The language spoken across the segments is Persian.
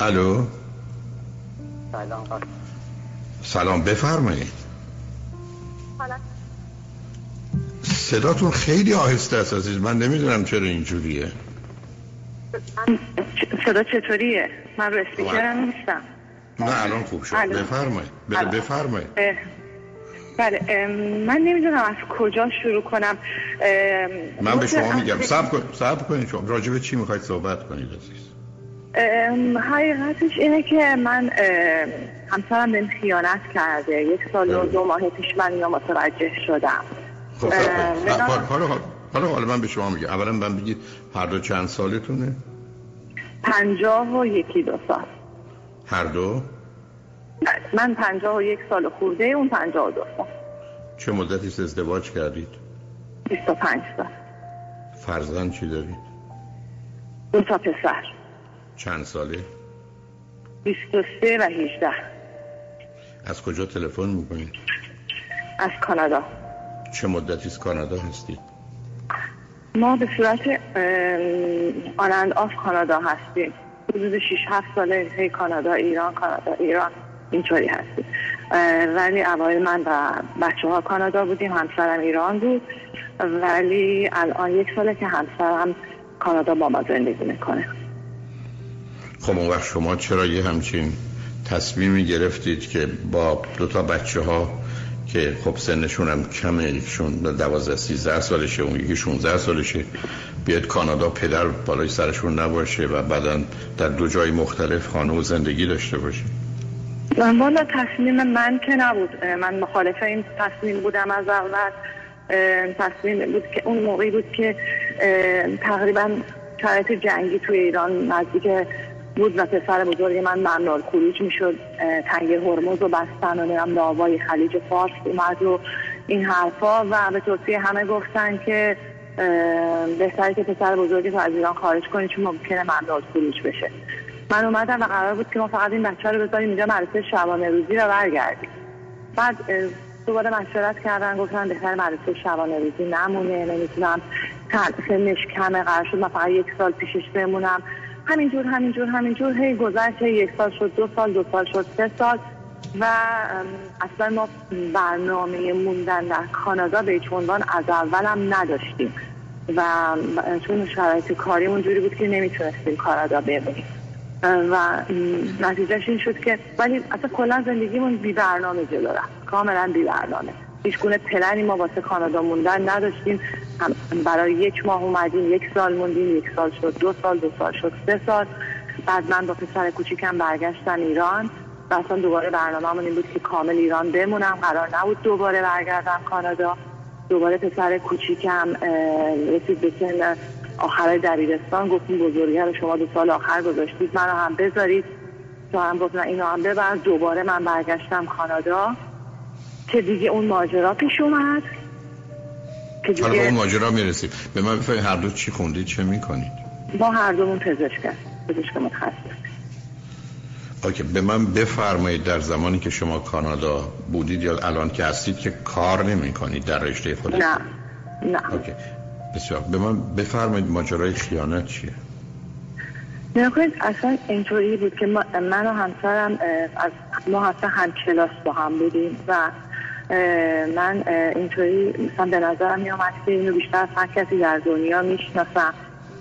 الو. سلام. سلام بفرمایید. صداتون خیلی آهسته است عزیز من نمی‌دونم چرا اینجوریه. صدا چطوریه؟ من رو اسپیکرم نیستم. نه الان خوب شد. بفرمایید. بله. بفرمایید. بله من نمی‌دونم از کجا شروع کنم. من به شما میگم. صبر کن صبر کنید شما. راجع به چی می‌خواید صحبت کنید عزیز؟ حقیقتش اینه که من همسرم بهم خیانت کرده. یک سال و. دو ماه پیش من اینو متوجه شدم. خب اه، صبر کنید. نگاه- حالا حالا حالا حالا من به شما میگم. اولا من بگید هر دو چند سالتونه؟ پنجاه و یکی دو سال. هر دو؟ من پنجاه و یک سال خورده اون پنجاه و دو سال. چه مدتی ازدواج کردید؟ بیست و پنج سال. فرزند چی دارید؟ دو تا پسر. چند ساله؟ بیست و سه و هیجده از کجا تلفن می‌کنید از کانادا. چه مدتی از کانادا هستید ما به صورت آنند آف کانادا هستیم. حدود 6 7 ساله هی کانادا ایران کانادا ایران اینطوری هستیم. ولی اوایل من و بچه ها کانادا بودیم همسرم ایران بود. ولی الان یک ساله که همسرم کانادا با ما زندگی می‌کنه. خب اون وقت شما چرا یه همچین تصمیمی گرفتید که با دو تا بچه ها که خب سنشون هم کمه یکیشون 12 13 سالشه اون یکی 16 سالشه بیاد کانادا پدر بالای سرشون نباشه و بعدا در دو جای مختلف خانه و زندگی داشته باشه؟ والا تصمیم من که نبود. من مخالف این تصمیم بودم از اول. تصمیم بود که اون موقعی بود که تقریبا شرایط جنگی توی ایران نزدیک بود و پسر بزرگ من ممنوع خروج می‌شد. تنگه هرمز و بستن و نمی‌دونم لاوای خلیج فارس اومد و این حرفا و به توصیه همه گفتن که بهتره که پسر بزرگ تو از ایران خارج کنی چون ممکنه ممنوع خروج بشه. من اومدم و قرار بود که ما فقط این بچه رو بذاریم اینجا مدرسه شبانه روزی رو برگردیم. بعد دوباره مشورت کردن گفتن بهتر مدرسه شبانه روزی نمونه. نمی‌تونم سنش کمه قرار شد من فقط یک سال پیشش بمونم. همینجور همینجور همینجور. هی گذشت یک سال شد دو سال دو سال شد سه سال. و اصلا ما برنامه موندن در کانادا به هیچ عنوان از اولم نداشتیم. و چون شرایط کاریمون جوری بود که نمی‌تونستیم کانادا بمونیم و نتیجهش این شد که ولی اصلا کلا زندگیمون بی برنامه جلو رفت. کاملا بی برنامه. هیچ گونه پلنی ما واسه کانادا موندن نداشتیم. برای یک ماه اومدیم یک سال موندیم یک سال شد دو سال دو سال شد سه سال. بعد من با پسر کوچیکم برگشتم ایران و اصلا دوباره برنامه‌مون این بود که کامل ایران بمونم. قرار نبود دوباره برگردم کانادا. دوباره پسر کوچیکم رسید به سن آخرای دبیرستان. گفتیم بزرگه رو شما دو سال آخر گذاشتید منو هم بذارید. تو هم نه اینو هم ببر. دوباره من برگشتم کانادا. که دیگه اون ماجرا پیش اومد. که حالا به اون دیگه ماجرا می‌رسیم. به من بفرمایید هر دو چی خوندید چه می‌کنید؟ ما هر دومون پزشک پزشک متخصص. اوکی به من بفرمایید در زمانی که شما کانادا بودید یا الان که هستید که کار نمی کنید در رشته خودتون؟ نه نه. اوکی. بسیار. به من بفرمایید ماجرای خیانت چیه؟ نگاه کنید اصلا اینطوری بود که ما من و همسرم از ما اصلا هم کلاس با هم بودیم و من اینطوری مثلا به نظرم میامد که اینو بیشتر از هر کسی در دنیا می‌شناسم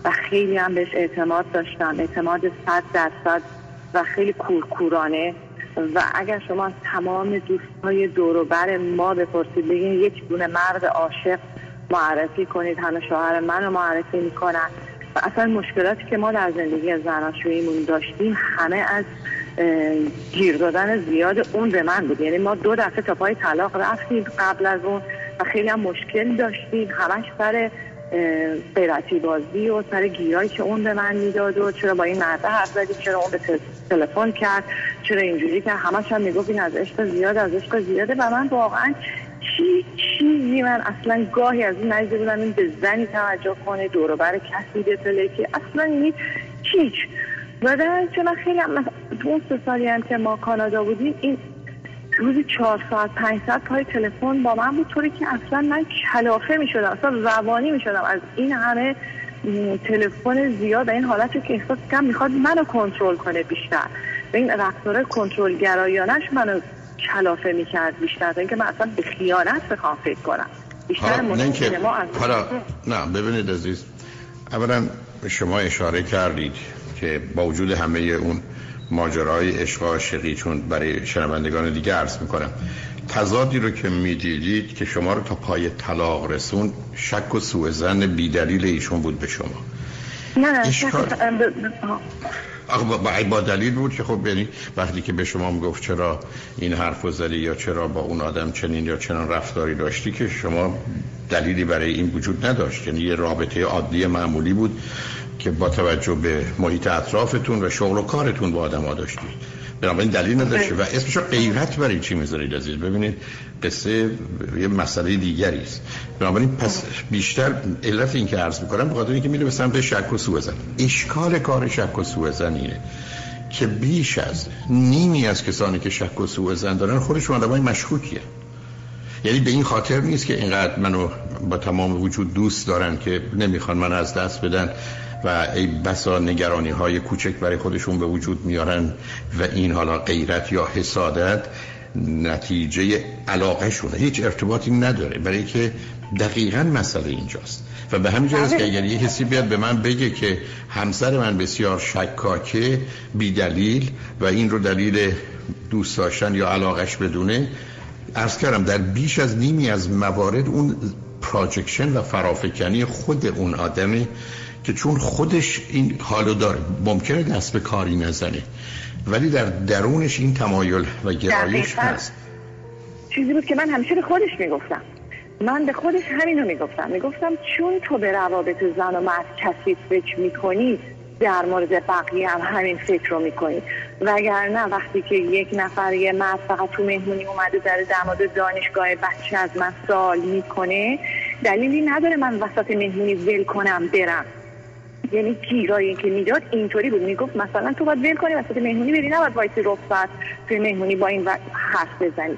و خیلی هم بهش اعتماد داشتم. اعتماد صد درصد و خیلی کورکورانه. و اگر شما تمام دوستای دوروبر ما بپرسید بگین یک دونه مرد عاشق معرفی کنید. همه شوهر منو معرفی می‌کنن. و اصلا مشکلاتی که ما در زندگی زناشوییمون داشتیم همه از گیر دادن زیاد اون به من بود. یعنی ما دو دفعه تا پای طلاق رفتیم قبل از اون و خیلی هم مشکل داشتیم. همش سر غیرتی بازی و سر گیرایی که اون به من می‌داد و چرا با این مرده حرف زدی چرا اون به تل- تلفن کرد چرا اینجوری که همش هم می‌گفت این از عشق زیاد از عشق زیاده. و من واقعا چی چیزی من اصلا گاهی از این ندیده بودم. این به زنی توجه کنه دوروبر کسی بتله که اصلا این هیچ. و در من خیلی تو اون سه سالی هم که ما کانادا بودیم این روزی چهار ساعت پنج ساعت پای تلفن با من بود طوری که اصلا من کلافه می شدم اصلا روانی می شدم از این همه تلفن زیاد این حالت که احساس کم می‌خواد منو کنترل کنه بیشتر. این رفتار کنترل گرایانش منو کلافه می‌کرد بیشتر. اینکه من اصلا به خیانت بخوام فکر کنم. بیشتر حالا نه ببینید عزیز اولا شما اشاره کردید که با وجود همه اون ماجرای عشق عاشقی چون برای شنوندگان دیگه عرض می‌کنم. تضادی رو که می‌دیدید که شما رو تا پای طلاق رسون شک و سوء زن بیدلیل ایشون بود به شما. نه نه با, با دلیل بود که خب یعنی وقتی که به شما می‌گفت چرا این حرف زدی یا چرا با اون آدم چنین یا چنان رفتاری داشتی که شما دلیلی برای این وجود نداشت. یعنی یه رابطه عادی معمولی بود. که با توجه به محیط اطرافتون و شغل و کارتون با آدم ها داشتید. بنابراین دلیل نداشته و اسمشو غیرت برای چی می‌ذارید عزیز؟ ببینید قصه یه مسئله دیگری است. بنابراین پس بیشتر علت این که عرض می‌کنم به خاطر اینکه میره به سمت شک و سوء زن. اشکال کار شک و سوء زن اینه که بیش از نیمی از کسانی که شک و سوء زن دارن خودشون آدمای مشکوکیه. یعنی به این خاطر نیست که اینقدر منو با تمام وجود دوست دارن که نمی‌خوان من از دست بدن. و ای بسا نگرانی های کوچک برای خودشون به وجود میارن و این حالا غیرت یا حسادت نتیجه علاقه شونه هیچ ارتباطی نداره. برای که دقیقا مسئله اینجاست. و به همین جاست که اگر یه کسی بیاد به من بگه که همسر من بسیار شکاکه بی دلیل و این رو دلیل دوست داشتن یا علاقش بدونه ارز کردم در بیش از نیمی از موارد اون پراجکشن و فرافکنی خود اون آدمه که چون خودش این حالو داره. ممکنه دست به کاری نزنه. ولی در درونش این تمایل و گرایش هست. چیزی بود که من همیشه به خودش می‌گفتم. من به خودش همینو می‌گفتم. می‌گفتم چون تو به روابط زن و مرد کسی فکر می‌کنی در مورد بقیه هم همین فکر رو می‌کنی وگرنه وقتی که یک نفر یه مرد فقط تو مهمونی اومده در در دانشگاه بچه از من سال می‌کنه دلیلی نداره من وسط مهمونی ول کنم برم. یعنی گیرایی که می‌داد اینطوری بود. می‌گفت مثلا تو باید ول کنی وسط مهمونی بری نباید وایسی رخصت توی مهمونی با این حرف بزنی.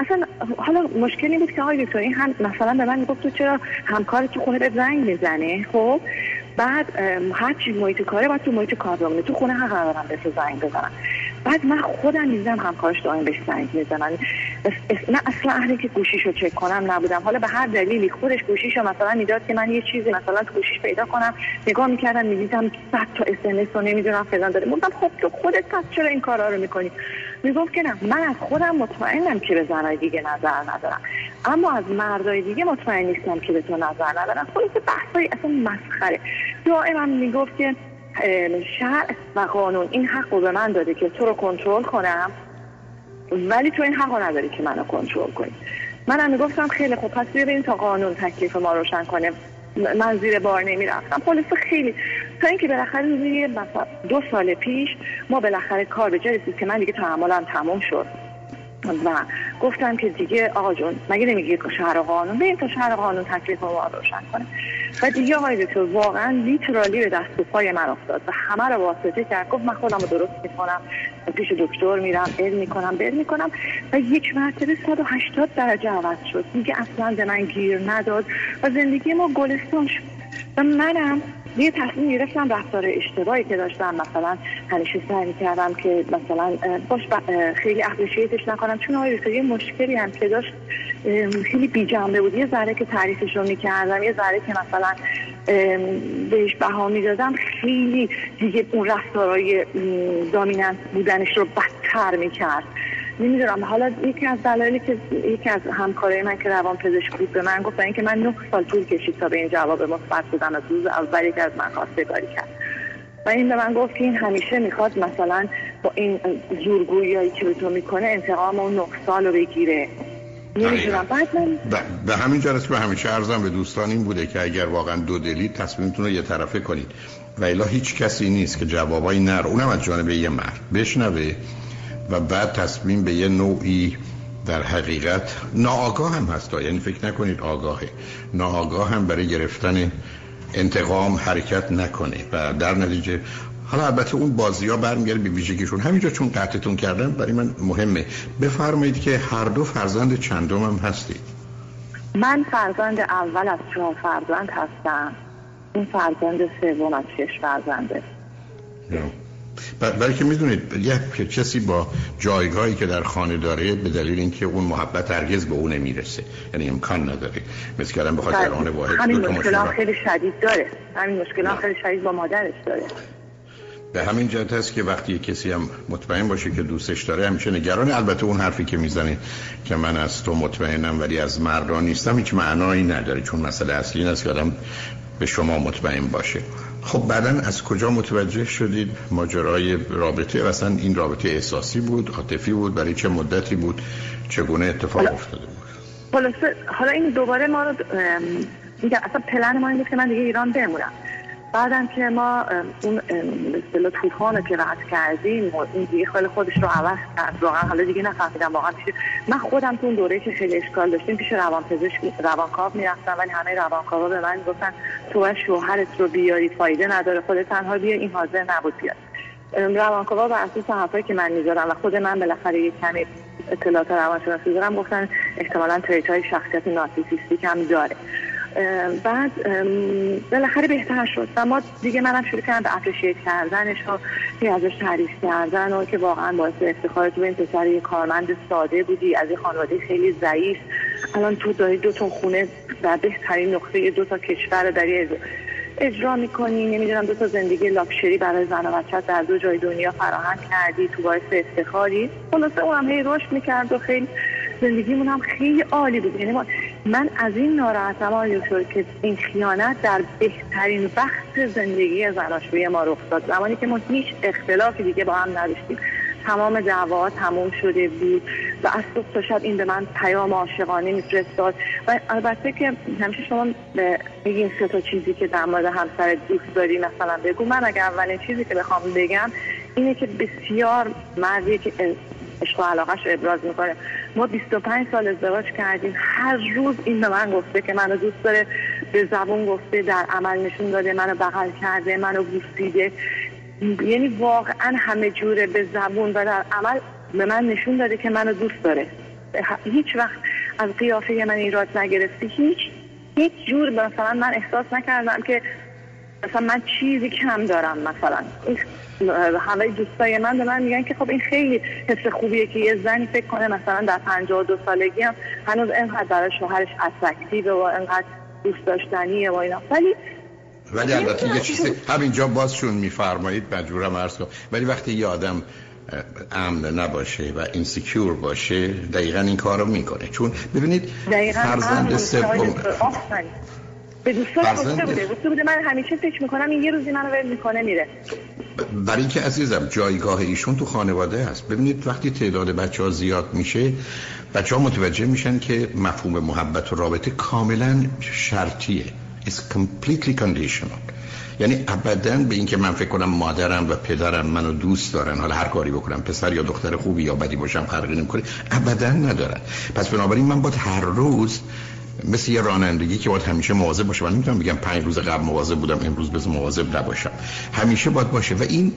اصلا حالا مشکلی بود که آقای دکتر هم مثلا به من می‌گفت تو چرا همکار تو خونه به زنگ می‌زنه؟ خب بعد هر چی محیط کاره باید تو محیط کار بمونه. تو خونه حق ندارم به تو زنگ بزنم بعد من خودم می‌زنم همکارش دائم بهش زنگ می‌زنن. نه اصلا اهلی که گوشیشو چک کنم نبودم. حالا به هر دلیلی خودش گوشیشو مثلا می‌داد که من یه چیزی مثلا تو گوشیش پیدا کنم. نگاه می‌کردم می‌دیدم صد تا اس رو نمی‌دونم فلان داره. بودم خب تو خودت پس چرا این کارا رو می‌کنی؟ می‌گفت که نه من از خودم مطمئنم که به زنای دیگه نظر ندارم. اما از مردای دیگه مطمئن نیستم که به تو نظر ندارم. خلاص بحثای اصلا مسخره. دائما می‌گفت که شرع و قانون این حق رو به من داده که تو رو کنترل کنم ولی تو این حق نداری که منو کنترل کنی. منم می‌گفتم خیلی خوب پس بریم تا قانون تکلیف ما روشن کنه من زیر بار نمی‌رفتم. پلیس خیلی تا اینکه بالاخره روزی دو سال پیش ما بالاخره کار به جای که من دیگه تحملم تموم شد. و گفتم که دیگه آقا جون مگه نمیگی شهر قانون؟ بریم تا شهر قانون تکلیف ما روشن کنه. و دیگه آقای دکتر واقعا لیترالی به دست و پای من افتاد و همه رو واسطه کرد. گفت من خودم رو درست می‌کنم. پیش دکتر میرم علم می‌کنم بل می‌کنم. و یک مرتبه 180 درجه عوض شد. دیگه اصلا به من گیر نداد و زندگی ما گلستان شد. و منم یه تصمیم گرفتم رفتار اشتباهی که داشتم مثلا همیشه سعی کردم که مثلا باش خیلی اپریشیتش نکنم. چون آقای یه مشکلی هم که داشت خیلی بی جنبه بود. یه ذره که تعریفش رو می‌کردم یه ذره که مثلا بهش بها می‌دادم خیلی دیگه اون رفتارهای دامیننت بودنش رو بدتر می‌کرد. نمی‌دونم. حالا یکی از دلایلی که یکی از همکارای من که روان پزشک بود به من گفت اینکه من نه سال طول کشید تا به این جواب مثبت بدم از روز اولی که از من خواستگاری کرد. و این به من گفت که این همیشه می‌خواد مثلا با این زورگویی که به تو می‌کنه انتقام اون نه سال رو بگیره. نمی‌دونم. بعد من به همین جلسه به همیشه ارزم به دوستان این بوده که اگر واقعا دو دلی تصمیمتون رو یه طرفه کنید. و الا هیچ کسی نیست که جوابایی نر. اونم از جانب یه مرد. بشنوه. و بعد تصمیم به یه نوعی در حقیقت ناآگاه هم هست. یعنی فکر نکنید آگاهه. ناآگاه هم برای گرفتن انتقام حرکت نکنه. و در نتیجه حالا البته اون بازی ها برمیگرده به ویژگیشون. همینجا چون قطعتون کردم برای من مهمه. بفرمایید که هر دو فرزند چندم هم هستید؟ من فرزند اول از چهار فرزند هستم. این فرزند سوم از شش فرزنده. برای که می‌دونید یک کسی با جایگاهی که در خانه داره به دلیل اینکه اون محبت هرگز به اون نمی‌رسه. یعنی امکان نداره. مثل کردن بخواد در آن واحد همین مشکلات خیلی شدید داره. همین مشکلات خیلی شدید با مادرش داره. به همین جهت هست که وقتی کسی هم مطمئن باشه که دوستش داره همیشه نگران. البته اون حرفی که می‌زنه که من از تو مطمئنم ولی از مردان نیستم هیچ معنایی نداره. چون مسئله اصلی این است که آدم به شما مطمئن باشه. خب بعدا از کجا متوجه شدید ماجرای رابطه؟ اصلا این رابطه احساسی بود عاطفی بود برای چه مدتی بود؟ چگونه اتفاق افتاده بود؟ حالا این دوباره ما رو میگم اصلا پلن ما این بود که من دیگه ایران بمونم. بعدم که ما اون اصطلاح طوفان که رد کردیم این دیگه خیلی خودش رو عوض کرد. واقعا حالا دیگه نفهمیدم واقعا پیش من خودم تو اون دوره که خیلی اشکال داشتیم پیش روانپزشک روانکاو می‌رفتم ولی همه روانکاوا به من گفتن تو شوهرت رو بیاری فایده نداره خودت تنها بیا این حاضر نبود بیاد. روانکاوا بر اساس حرفایی که من می‌ذارم و خود من بالاخره یک کمی اطلاعات روانشناسی دارم گفتن احتمالا تریت های شخصیت نارسیسیستیک هم داره. بعد بالاخره بهتر شد. و ما دیگه منم شروع کردم به اپریشیت کردنش و ازش تعریف کردن و که واقعا باعث افتخار تو این پسر یه کارمند ساده بودی از یه خانواده خیلی ضعیف. الان تو داری دو تا خونه در بهترین نقطه دو تا کشور داری اجرا می‌کنی. نمی‌دونم دو تا زندگی لاکشری برای زن و بچه در دو جای دنیا فراهم کردی تو باعث افتخاری. خلاصه اون هم هی رشد می‌کرد و خیلی زندگیمون هم خیلی عالی بود. یعنی من از این ناراحتم آقای دکتر که این خیانت در بهترین وقت زندگی زناشویی ما رخ داد؟ زمانی که ما هیچ اختلافی دیگه با هم نداشتیم. تمام دعوا تموم شده بود و از صبح تا شب این به من پیام عاشقانه میفرستاد. و البته که همیشه شما میگین سه تا چیزی که در مورد همسر دوست داری مثلا بگو. من اگر اولین چیزی که بخوام بگم اینه که بسیار مردیه که عشق و علاقهش ابراز می‌کنه. ما 25 سال ازدواج کردیم. هر روز این به من گفته که منو دوست داره به زبون گفته در عمل نشون داده منو بغل کرده منو بوسیده یعنی واقعا همه جوره به زبون و در عمل به من نشون داده که منو دوست داره. هیچ وقت از قیافه من ایراد نگرفته. هیچ هیچ جور مثلا من احساس نکردم که مثلا من چیزی کم دارم مثلا. همه دوستای من به من میگن که خب این خیلی حس خوبیه که یه زنی فکر کنه مثلا در 52 سالگی هم هنوز اینقدر برای شوهرش اترکتیو و اینقدر دوست داشتنیه و اینا. ولی ولی البته یه چیزی همینجا بازشون میفرمایید مجبورم عرض کنم. ولی وقتی یه آدم امن نباشه و اینسیکیور باشه دقیقا این کارو می‌کنه. چون ببینید فرزند سوم. به دوستان گفته بوده. گفته بوده من همیشه فکر می‌کنم این یه روزی منو ول می‌کنه میره. برای اینکه عزیزم جایگاه ایشون تو خانواده هست. ببینید وقتی تعداد بچه ها زیاد میشه بچه ها متوجه میشن که مفهوم محبت و رابطه کاملا شرطیه. It's completely conditional. یعنی ابدا به اینکه من فکر کنم مادرم و پدرم منو دوست دارن حالا هر کاری بکنم پسر یا دختر خوبی یا بدی باشم فرقی نمی‌کنه. ابدا ندارن. پس بنابراین من باید هر روز مثل یه رانندگی که باید همیشه مواظب باشه. من نمی‌تونم بگم پنج روز قبل مواظب بودم امروز بز مواظب نباشم. همیشه باید باشه و این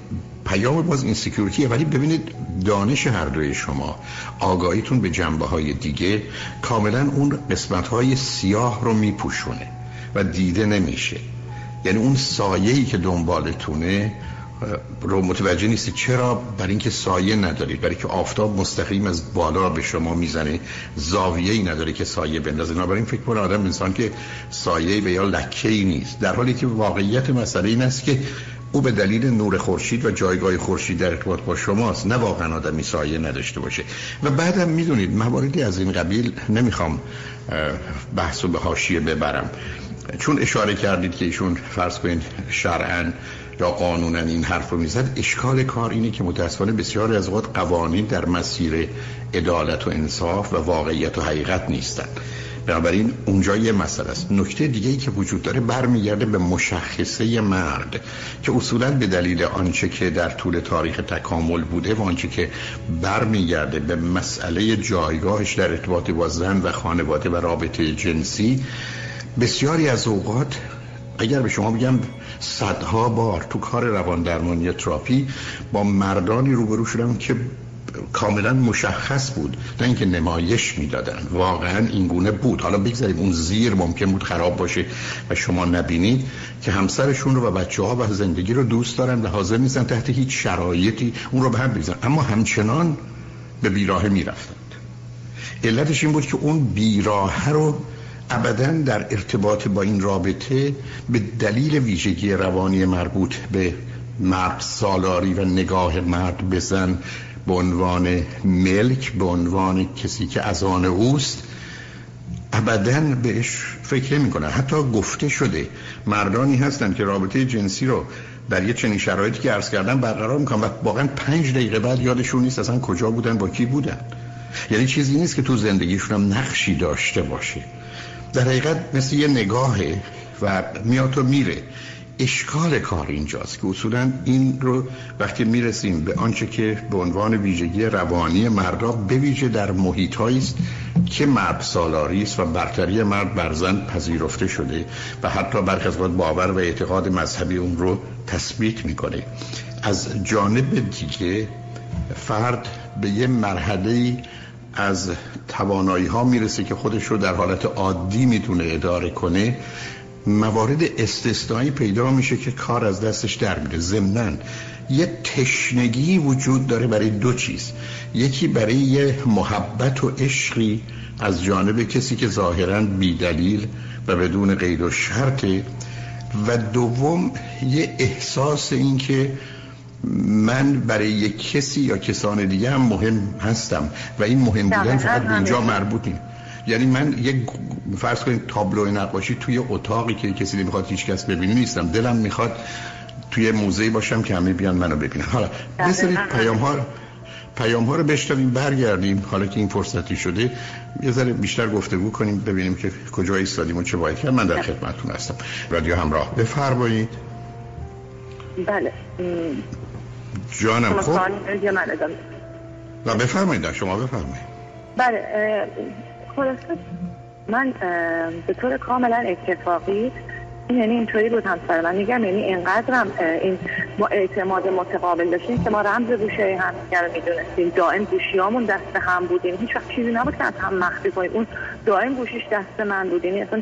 پیام باز این سکیوریتیه ولی ببینید دانش هر دوی شما آگاهیتون به جنبه های دیگه کاملا اون قسمت های سیاه رو میپوشونه و دیده نمیشه. یعنی اون سایه‌ای که دنبالتونه رو متوجه نیستی. چرا برای اینکه سایه ندارید؟ برای که آفتاب مستقیم از بالا به شما می‌زنه. زاویه ای نداره که سایه بندازه. این فکر کنه آدم انسان که سایه به یا لکه ای نیست. در حالی که واقعیت مسئله این است که او به دلیل نور خورشید و جایگاه خورشید در ارتباط با شماست. نه واقعا آدمی سایه نداشته باشه. و بعدم می‌دونید مواردی از این قبیل نمی‌خوام بحث به حاشیه ببرم. چون اشاره کردید که ایشون فرض کنید شرعا قانونا این حرف رو می‌زد اشکال کار اینه که متاسفانه بسیاری از اوقات قوانین در مسیر عدالت و انصاف و واقعیت و حقیقت نیستن. بنابراین اونجا یه مسئله است. نکته دیگه ای که وجود داره برمیگرده به مشخصه مرد که اصولا به دلیل آنچه که در طول تاریخ تکامل بوده و آنچه که برمیگرده به مسئله جایگاهش در ارتباط با زن و خانواده و رابطه جنسی بسیاری از اوقات اگر به شما بگم صدها بار تو کار روان درمانی تراپی با مردانی روبرو شدم که کاملا مشخص بود نه اینکه نمایش می‌دادن. واقعا این گونه بود. حالا بگذاریم اون زیر ممکن بود خراب باشه و شما نبینید که همسرشون رو و بچه ها و زندگی رو دوست دارن و حاضر نیستن تحت هیچ شرایطی اون رو به هم بگذارن. اما همچنان به بیراهه می‌رفتند. علتش این بود که اون بیراهه رو ابدا در ارتباط با این رابطه به دلیل ویژگی روانی مربوط به مرد سالاری و نگاه مرد بزن به عنوان ملک به عنوان کسی که از آن اوست ابدا بهش فکر نمی کنن حتی گفته شده مردانی هستن که رابطه جنسی رو در یه چنین شرایطی که عرض کردن برقرار می‌کنن و واقعا پنج دقیقه بعد یادشون نیست اصلا کجا بودن با کی بودن. یعنی چیزی نیست که تو زندگیشون هم نقشی داشته باشه. در حقیقت مثل یه نگاهه و میاد و میره. اشکال کار اینجاست که اصولا این رو وقتی می‌رسیم به آنچه که به عنوان ویژگی روانی مردا بویژه در محیط است که مرد سالاری است و برتری مرد بر زن پذیرفته شده و حتی برخی از باور و اعتقاد مذهبی اون رو تثبیت می‌کنه. از جانب دیگه فرد به یه مرحله از توانایی ها می‌رسه که خودش رو در حالت عادی می‌تونه اداره کنه. موارد استثنایی پیدا میشه که کار از دستش در میره. ضمناً یه تشنگی وجود داره برای دو چیز. یکی برای یه محبت و عشقی از جانب کسی که ظاهرا بیدلیل و بدون قید و شرطه و دوم یه احساس این که من برای یک کسی یا کسان دیگه هم مهم هستم و این مهم بودن فقط به اینجا مربوط نیست یعنی من یک فرض کنید تابلو نقاشی توی اتاقی که کسی نمی‌خواد هیچ کس ببینه نیستم. دلم می‌خواد توی موزه باشم که همه بیان منو ببینن. حالا بذارید پیام ها پیام ها رو بشنویم برگردیم. حالا که این فرصتی شده یه ذره بیشتر گفتگو کنیم ببینیم که کجا ایستادیم و چه باید کرد. من در خدمتتون هستم. رادیو همراه. بفرمایید. بله. جانم خب؟ و بفرمایید شما بفرمایید. بله خلاصه من به طور کاملا اتفاقی یعنی اینطوری بود همسر من میگم یعنی اینقدرم این ما اعتماد متقابل داشتیم که ما رمز گوشه هم رو می‌دونستیم. دائم گوشیامون دست هم بودیم هیچ وقت چیزی نبود که از هم مخفی کنیم. اون دائم گوشیش دست من بود یعنی اصلا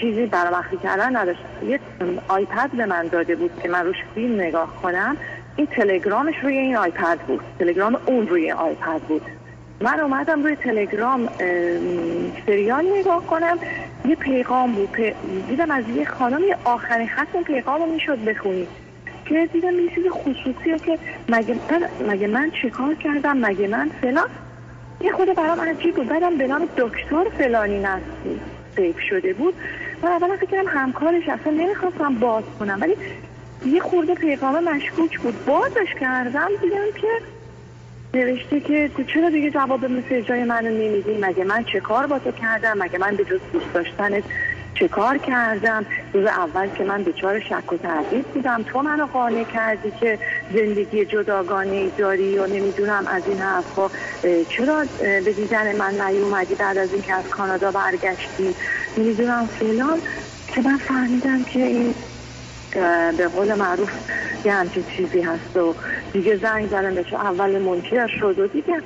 چیزی برای مخفی کردن نداشت. یه آیپد به من داده بود که من روش فیلم نگاه کنم. این تلگرامش روی این آیپد بود. تلگرام اون روی آیپد بود. من اومدم روی تلگرام سریال نگاه کنم. یه پیغام بود. دیدم از یه خانم آخرین خط اون پیغام رو می‌شد بخونی که دیدم یه چیز خصوصیه که مگه من, مگه من چیکار کردم؟ مگه من فلان؟ یه خود برام عجیب بود. بعدم به نام دکتر فلانی نستی سیف شده بود. من اولا فکر کردم همکارش اصلا نمی‌خواستم باز کنم. ولی یه خورده پیغام مشکوک بود. بازش کردم دیدم که نوشته که چرا دیگه جواب مسیجای منو نمیدی؟ مگه من چه کار با تو کردم؟ مگه من به جز دوست داشتنت چه کار کردم؟ روز اول که من دچار شک و تردید بودم. تو منو قانع کردی که زندگی جداگانه داری و نمی‌دونم از این حرفا چرا به دیدن من نیومدی؟ بعد از اینکه از کانادا برگشتی نمی‌دونم فلان. که من فهمیدم که این به قول معروف یه همچین چیزی هست و دیگه زنگ زدن بهش اول منکر شد و دیگه.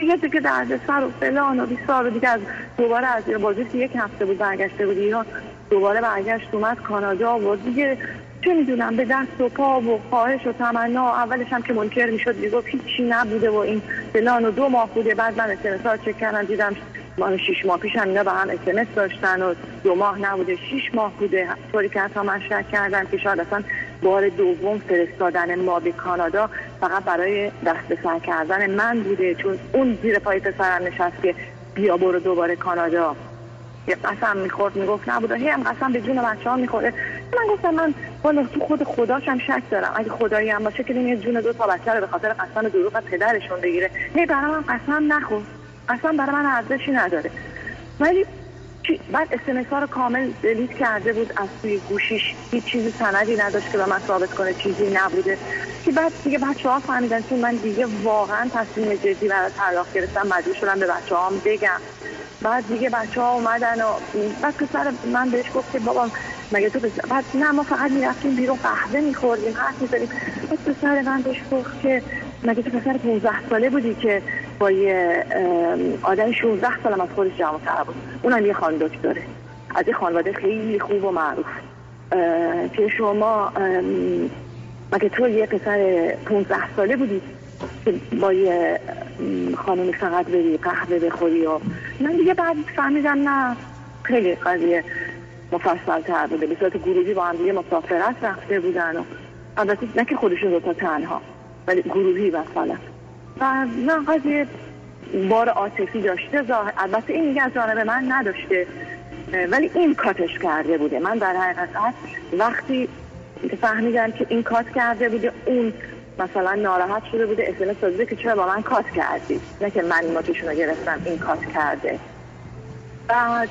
دیگه دیگه درد سر و فلان و بیسار و دیگه از دوباره از بازی یک هفته بود برگشته بود ایران دوباره برگشت اومد کانادا و دیگه چه می‌دونم به دست و پا و خواهش و تمنا اولش هم که منکر می‌شد دیگه هیچی نبوده و این فلان و دو ماه بوده بعد من اسمس چک کردم دیدم ما شیش ماه پیش هم اینا به هم اسمس داشتن و دو ماه نبوده شیش ماه بوده. طوری که حتی من شک کردم که شاید اصلا بار دوم فرستادن ما به کانادا فقط برای دست سر کردن من بوده چون اون زیر پای پسرم نشست که بیا برو دوباره کانادا. یه قسم می‌خورد می‌گفت نبوده هی هم قسم به جون بچه ها می‌خوره. من گفتم من والا تو خود خداشم شک دارم. اگه خدایی هم باشه که یه جون دو تا بچه رو به خاطر قسم دروغ پدرشون بگیره. هی برای من قسم نخور. قسم برای من ارزشی نداره. ولی بعد اسمس ها رو کامل دلیت کرده بود از توی گوشیش هیچ چیزی سندی نداشت که به من ثابت کنه چیزی نبوده. که بعد دیگه بچه ها فهمیدن که من دیگه واقعا تصمیم جدی برای طلاق گرفتم مجبور شدم به بچه هم بگم. بعد دیگه بچه ها اومدن و بعد پسر من بهش گفت که بابا مگه تو بسر. بعد نه ما فقط می‌رفتیم بیرون قهوه میخوردیم حرف می‌زدیم. بعد پسر من بهش گفت که مگه تو پسر 15 ساله بودی که با یه آدم 16 سالم از خودش جوان‌تر بود. اونم یه خان دکتره. از یه خانواده خیلی خوب و معروف. که شما مگه تو یه پسر 15 ساله بودی که با یه خانمی فقط بری قهوه بخوری و من دیگه بعد فهمیدم نه. خیلی قضیه مفصل تر بوده. به صورت گروهی با هم دیگه مسافرت رفته بودن و البته نه که خودشون رو تا تنها ولی گروهی مثلا. و نه قضیه بار عاطفی داشته البته این میگه از جانب من نداشته ولی این کاتش کرده بوده. من در حقیقت وقتی فهمیدم که این کات کرده بوده اون مثلا ناراحت شده بوده اسمس داده که چرا با من کات کردی؟ نه که من ماتشون رو گرفتم این کات کرده. بعد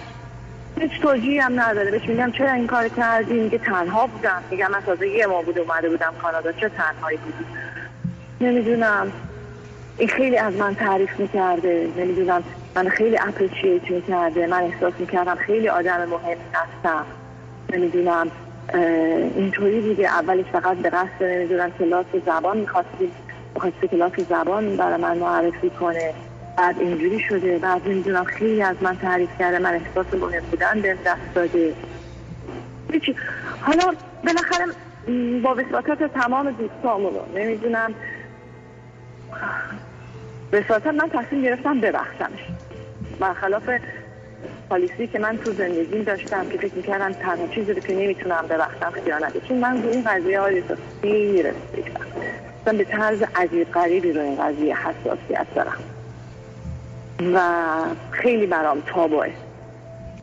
هیچ توجیهی هم نداره. بهش میگم چرا این کار کردی؟ میگه تنها بودم. میگم من تازه یه ما بود اومده بودم کانادا. چه تنهایی بودی؟ نمی‌دونم. این خیلی از من تعریف می‌کرده نمی‌دونم من خیلی اپریشیت می‌کرده من احساس می‌کردم خیلی آدم مهم هستم. نمی‌دونم اینطوری دیگه اولش فقط به قصد نمی‌دونم کلاس زبان می‌خواستی می‌خواستی کلاس زبان برای من معرفی کنه. بعد اینجوری شده بعد نمی‌دونم خیلی از من تعریف کرده من احساس مهم بودن به دست داده. حالا بالاخره با وساطت تمام دوستامونو نمی‌دونم وساطت من تصمیم گرفتم ببخشمش. برخلاف پالیسی که من تو زندگیم داشتم که فکر می‌کردم تنها چیزی که نمی‌تونم ببخشم خیانته چون من رو این قضیه های خیلی رسیدم به طرز عجیب غریبی رو این قضیه حساسیت دارم. و خیلی برام تابوه.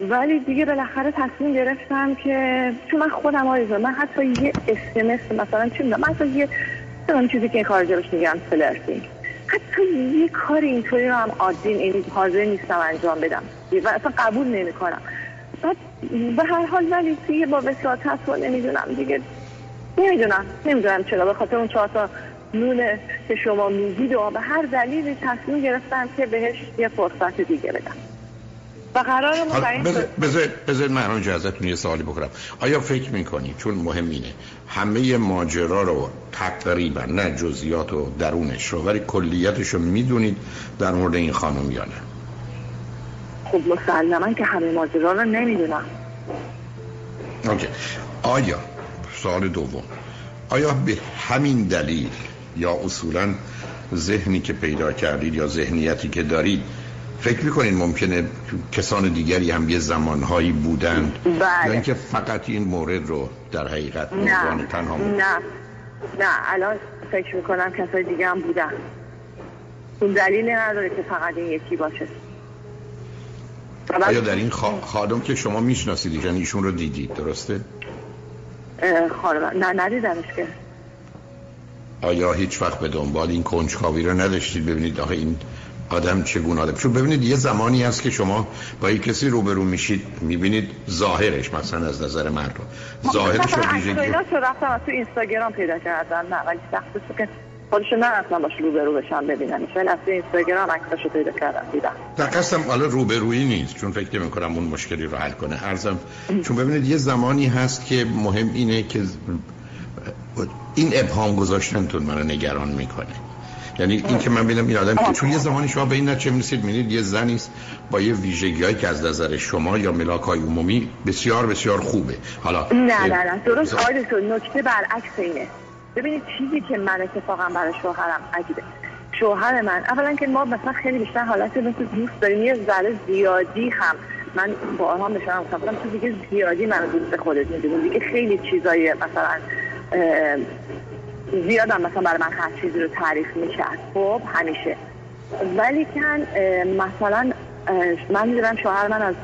ولی دیگه بالاخره تصمیم گرفتم که چون من خودم آیزا من حتی یه اسمس مثلا چی من حتی یه چیزی که خارجه بهش میگم فلرتینگ حتی یه کار اینطوری رو هم عادی این حاضر نیستم انجام بدم. و اصلا قبول نمی کنم بعد به هر حال ولی توی با وساطت و نمی‌دونم دیگه. نمی‌دونم. نمی‌دونم چرا. به خاطر اون چهار تا نونه که شما میگید و به هر دلیلی تصمیم گرفتم که بهش یه فرصت دیگه بدم. و قرار بذارید من ازتون یه سوالی بکنم آیا فکر می‌کنی؟ چون مهم اینه. همه ماجرا رو تقریبا نه جزئیات و درونش رو ولی کلیتش رو می‌دونید در مورد این خانم یا نه؟ خب مسلما که همه ماجرا رو نمی‌دونم. اوکی. آیا سوال دوم. آیا به همین دلیل یا اصولا ذهنی که پیدا کردید یا ذهنیتی که دارید فکر می‌کنین ممکنه کسان دیگری هم یه زمانهایی بودند بله. یا اینکه فقط این مورد رو در حقیقت نه. تنها نه. نه. الان فکر می‌کنم کسای دیگه هم بودن. اون دلیل نداره که فقط این یکی باشه. آیا در این خادم که شما می‌شناسید یعنی ایشون رو دیدید درسته؟ خانم نه ندیدمش که. آیا هیچ وقت به دنبال این کنجکاوی رو نداشتید؟ ببینید آخه این آدم چگونه آدم چون ببینید یه زمانی هست که شما با یک کسی روبرو میشید می‌بینید ظاهرش مثلا از نظر مردم. ظاهرش رو ویژگی رو رفتم تو اینستاگرام پیدا کردم نه ولی سخت که خودشو نرفتم باش روبرو بشم ببینم ولی از اینستاگرام عکساشو پیدا کردم دیدم در قصدم حالا روبرویی نیست چون فکر نمی کنم اون مشکلی رو حل کنه. ارزم چون ببینید یه زمانی هست که مهم اینه که این ابهام گذاشتنتون منو نگران می‌کنه. یعنی این که من ببینم این آدم که چون یه زمانی شما به این نتیجه می‌رسید می‌بینید یه زنی است با یه ویژگیایی که از نظر شما یا ملاک های عمومی بسیار بسیار خوبه. حالا نه نه نه. درست آقای نکته برعکس اینه. ببینید چیزی که من اتفاقا برای شوهرم عجیبه. شوهر من اولا که ما مثلا خیلی بیشتر حالت مثل دوست داریم. یه ذره زیادی هم من با آنها بشنم گفتم تو دیگه زیادی من دوست خودت می‌دونی. دیگه خیلی چیزای مثلا زیادم مثلا برای من هر چیزی رو تعریف می‌کرد. خب همیشه. ولی کن مثلا من می‌دونم شوهر من از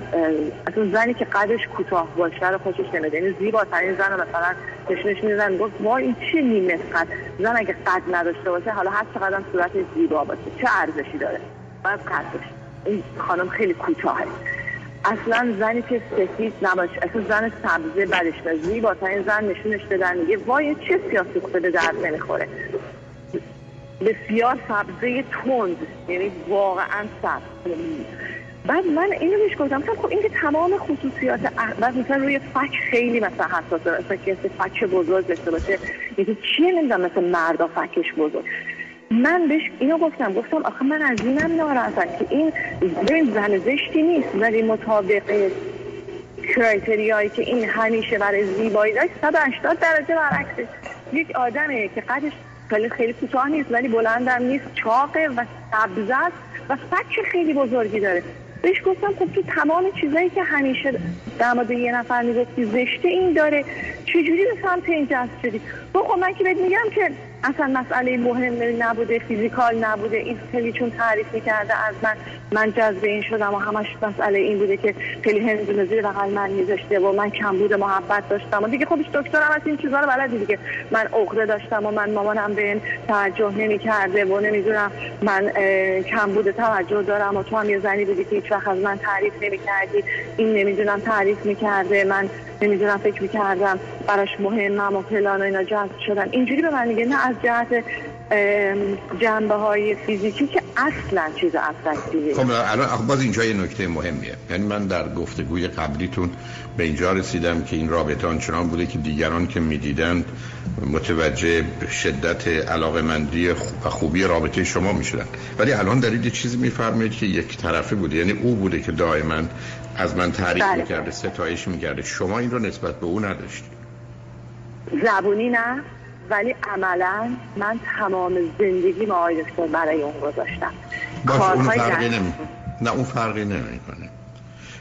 از اون زنی که قدش کوتاه باشه رو خوشش نمیاد یعنی زیباترین زن رو مثلا نشونش میدن. گفت ما این چه نیمه قد زن اگه قد نداشته باشه حالا هر چقدر صورت زیبا باشه. چه ارزشی داره؟ باید قدش. این خانم خیلی کوتاهه. اصلا زنی که سفید نباشه اصلا زن سبزه بدش زیبا زیباترین زن نشونش بدن میگه وای چه سیاسی خوبه به درد نمی‌خوره. بسیار سبزه تند یعنی واقعا سبز. بعد من اینو بهش گفتم خب این که تمام خصوصیات بعد مثلا روی فک خیلی مثلا حساسه مثلا کسی فک بزرگ داشته باشه یکی چیه نمی‌دونم مثل مردا فکش بزرگ. من بهش اینو گفتم گفتم آخه من از اینم ناراحتم که این این زن زشتی نیست ولی مطابق کرایتریایی که این همیشه برای زیبایی داشت 180 درجه برعکسه. یک آدمه که قدش خیلی خیلی کوتاه نیست ولی بلندم نیست چاقه و سبز و فک خیلی بزرگی داره. بهش گفتم خب تو تمام چیزایی که همیشه در مورد یه نفر می‌گفتی زشته این داره چجوری به سمت این جذب شدی؟ خب من که بهت میگم که اصلا مسئله مهم نبوده فیزیکال نبوده. این خیلی چون تعریف می‌کرده از من من جذب این شدم و همش مسئله این بوده که خیلی هندونه زیر بغل من میذاشته و من کم بوده محبت داشتم. و دیگه خودش دکترم از این چیزا رو بلدی دیگه. من عقده داشتم و من مامانم به این توجه نمی‌کرده و نمی‌دونم من کم بوده توجه دارم و تو هم یه زنی بودی که هیچ وقت از من تعریف نمی‌کردی. این نمی‌دونم تعریف می‌کرده من نمی‌دونم فکر می‌کردم براش مهمم و پلان و اینا جذب شدن اینجوری به من میگه نه از جهت جنبه های فیزیکی که اصلا چیز افکتیوی خب الان باز اینجا یه نکته مهمیه. یعنی من در گفتگوی قبلیتون به اینجا رسیدم که این رابطه آنچنان بوده که دیگران که می‌دیدند متوجه شدت علاقه مندی و خوبی رابطه شما می‌شدن. ولی الان دارید یه چیزی میفرمایید که یک طرفه بوده. یعنی او بوده که دائما از من تعریف بله. می‌کرده ستایش می‌کرده. شما این رو نسبت به او نداشتید. زبونی نه؟ ولی عملا من تمام زندگی ما دکتر برای اون گذاشتم. باش اون فرقی نمی... نه اون فرقی نمی‌کنه.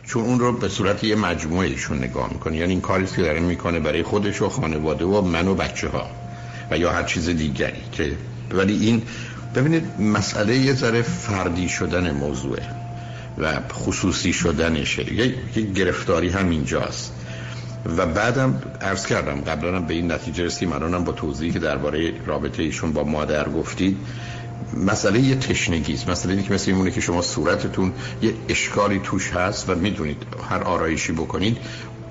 چون اون رو به صورت یه مجموعه ایشون نگاه می‌کنه. یعنی این کاری که داره می‌کنه برای خودش و خانواده و من و بچه ها و یا هر چیز دیگری که ولی این ببینید مسئله یه ذره فردی شدن موضوعه و خصوصی شدنشه. یه گرفتاری هم اینجاست و بعدم عرض کردم قبلا به این نتیجه رسیدیم الانم با توضیحی که درباره رابطه ایشون با مادر گفتید. مسئله یه تشنگی است. مسئله اینه که مثل اینه که شما صورتتون یه اشکالی توش هست و می‌دونید هر آرایشی بکنید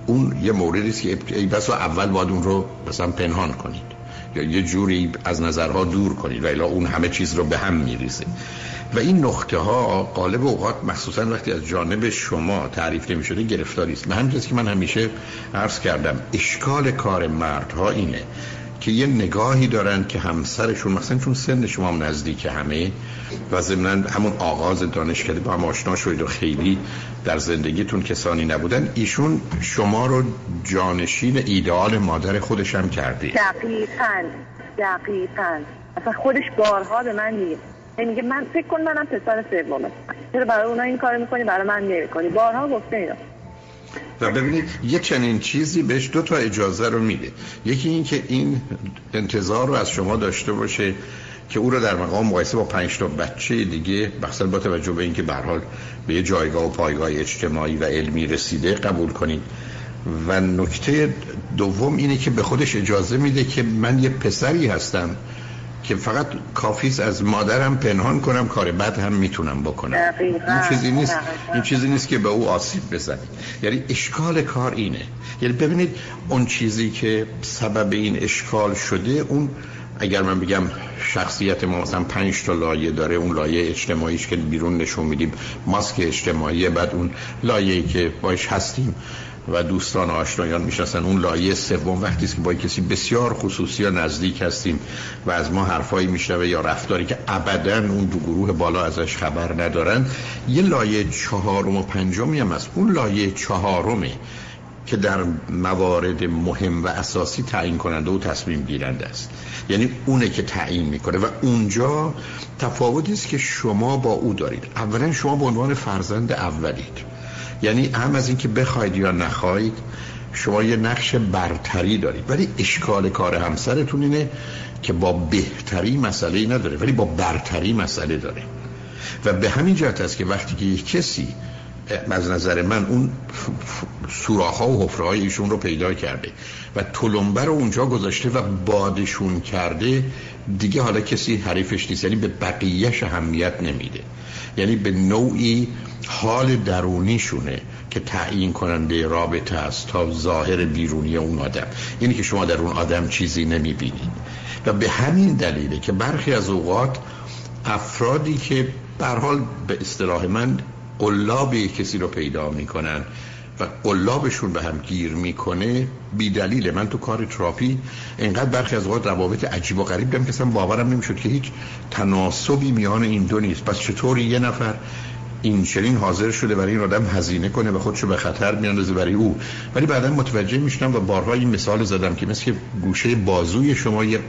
اون یه موردی است که بس اول باید اون رو مثلا پنهان کنید. یا یه جوری از نظرها دور کنید و الا اون همه چیز رو به هم میریزه. و این نقطه ها قالب اوقات مخصوصا وقتی از جانب شما تعریف نمی شده گرفتاری است. به همین که من همیشه عرض کردم اشکال کار مردها اینه که یه نگاهی دارن که همسرشون مثلا چون سن شما هم نزدیک همه و ضمن همون آغاز دانشکده با هم آشنا شدید و خیلی در زندگیتون کسانی نبودن. ایشون شما رو جانشین ایدئال مادر خودش هم کرده دقیقا دقیقا. اصلا خودش بارها به من میگه. یعنی میگه من فکر کن منم پسر سومه. چرا برای اونا این کار می‌کنی؟ برای من نمی‌کنی. بارها گفته اینا. و ببینید یه چنین چیزی بهش دو تا اجازه رو میده. یکی این که این انتظار رو از شما داشته باشه که او رو در مقام مقایسه با پنج تا بچه دیگه بخصل با توجه به اینکه به حال به یه جایگاه و پایگاه اجتماعی و علمی رسیده قبول کنید. و نکته دوم اینه که به خودش اجازه میده که من یه پسری هستم که فقط کافیس از مادرم پنهان کنم کار بد هم می‌تونم بکنم. این چیزی نیست. این چیزی نیست که به او آسیب بزنید. یعنی اشکال کار اینه. یعنی ببینید اون چیزی که سبب این اشکال شده اون اگر من بگم شخصیت ما مثلا پنج تا لایه داره اون لایه اجتماعیش که بیرون نشون میدیم ماسک اجتماعی بعد اون لایه‌ای که باش هستیم و دوستان آشنایان می‌شناسن اون لایه سوم وقتی که با کسی بسیار خصوصی یا نزدیک هستیم و از ما حرفایی میشنوه یا رفتاری که ابدا اون دو گروه بالا ازش خبر ندارن یه لایه چهارم و پنجمی هم هست. اون لایه چهارمه که در موارد مهم و اساسی تعیین کننده و تصمیم گیرنده است. یعنی اونه که تعیین می‌کنه و اونجا تفاوتی است که شما با او دارید. اولا شما به عنوان فرزند اولید. یعنی هم از اینکه بخواید یا نخواید شما یه نقش برتری دارید. ولی اشکال کار همسرتون اینه که با بهتری مسئله نداره ولی با برتری مسئله داره. و به همین جهت است که وقتی که یک کسی از نظر من اون سوراخ ها و حفره های ایشون رو پیدا کرده و تلمبه رو اونجا گذاشته و بادشون کرده دیگه حالا کسی حریفش نیست. یعنی به بقیهش اهمیت نمیده. یعنی به نوعی حال درونیشونه که تعیین کننده رابطه است تا ظاهر بیرونی اون آدم. یعنی که شما در اون آدم چیزی نمی‌بینید. و به همین دلیله که برخی از اوقات افرادی که به حال به اصطلاح من قلاب کسی رو پیدا می‌کنن و قلابشون به هم گیر می‌کنه بی دلیله من تو کار تراپی اینقدر برخی از اوقات روابط عجیب و غریب دارم که اصلا باورم نمی‌شد که هیچ تناسبی میان این دو نیست. پس چطور یه نفر این چنین حاضر شده برای این آدم هزینه کنه و خودشو به خطر میاندازه برای او؟ ولی بعدا متوجه میشنم و بارها این مثال زدم که مثل گوشه بازوی شما یه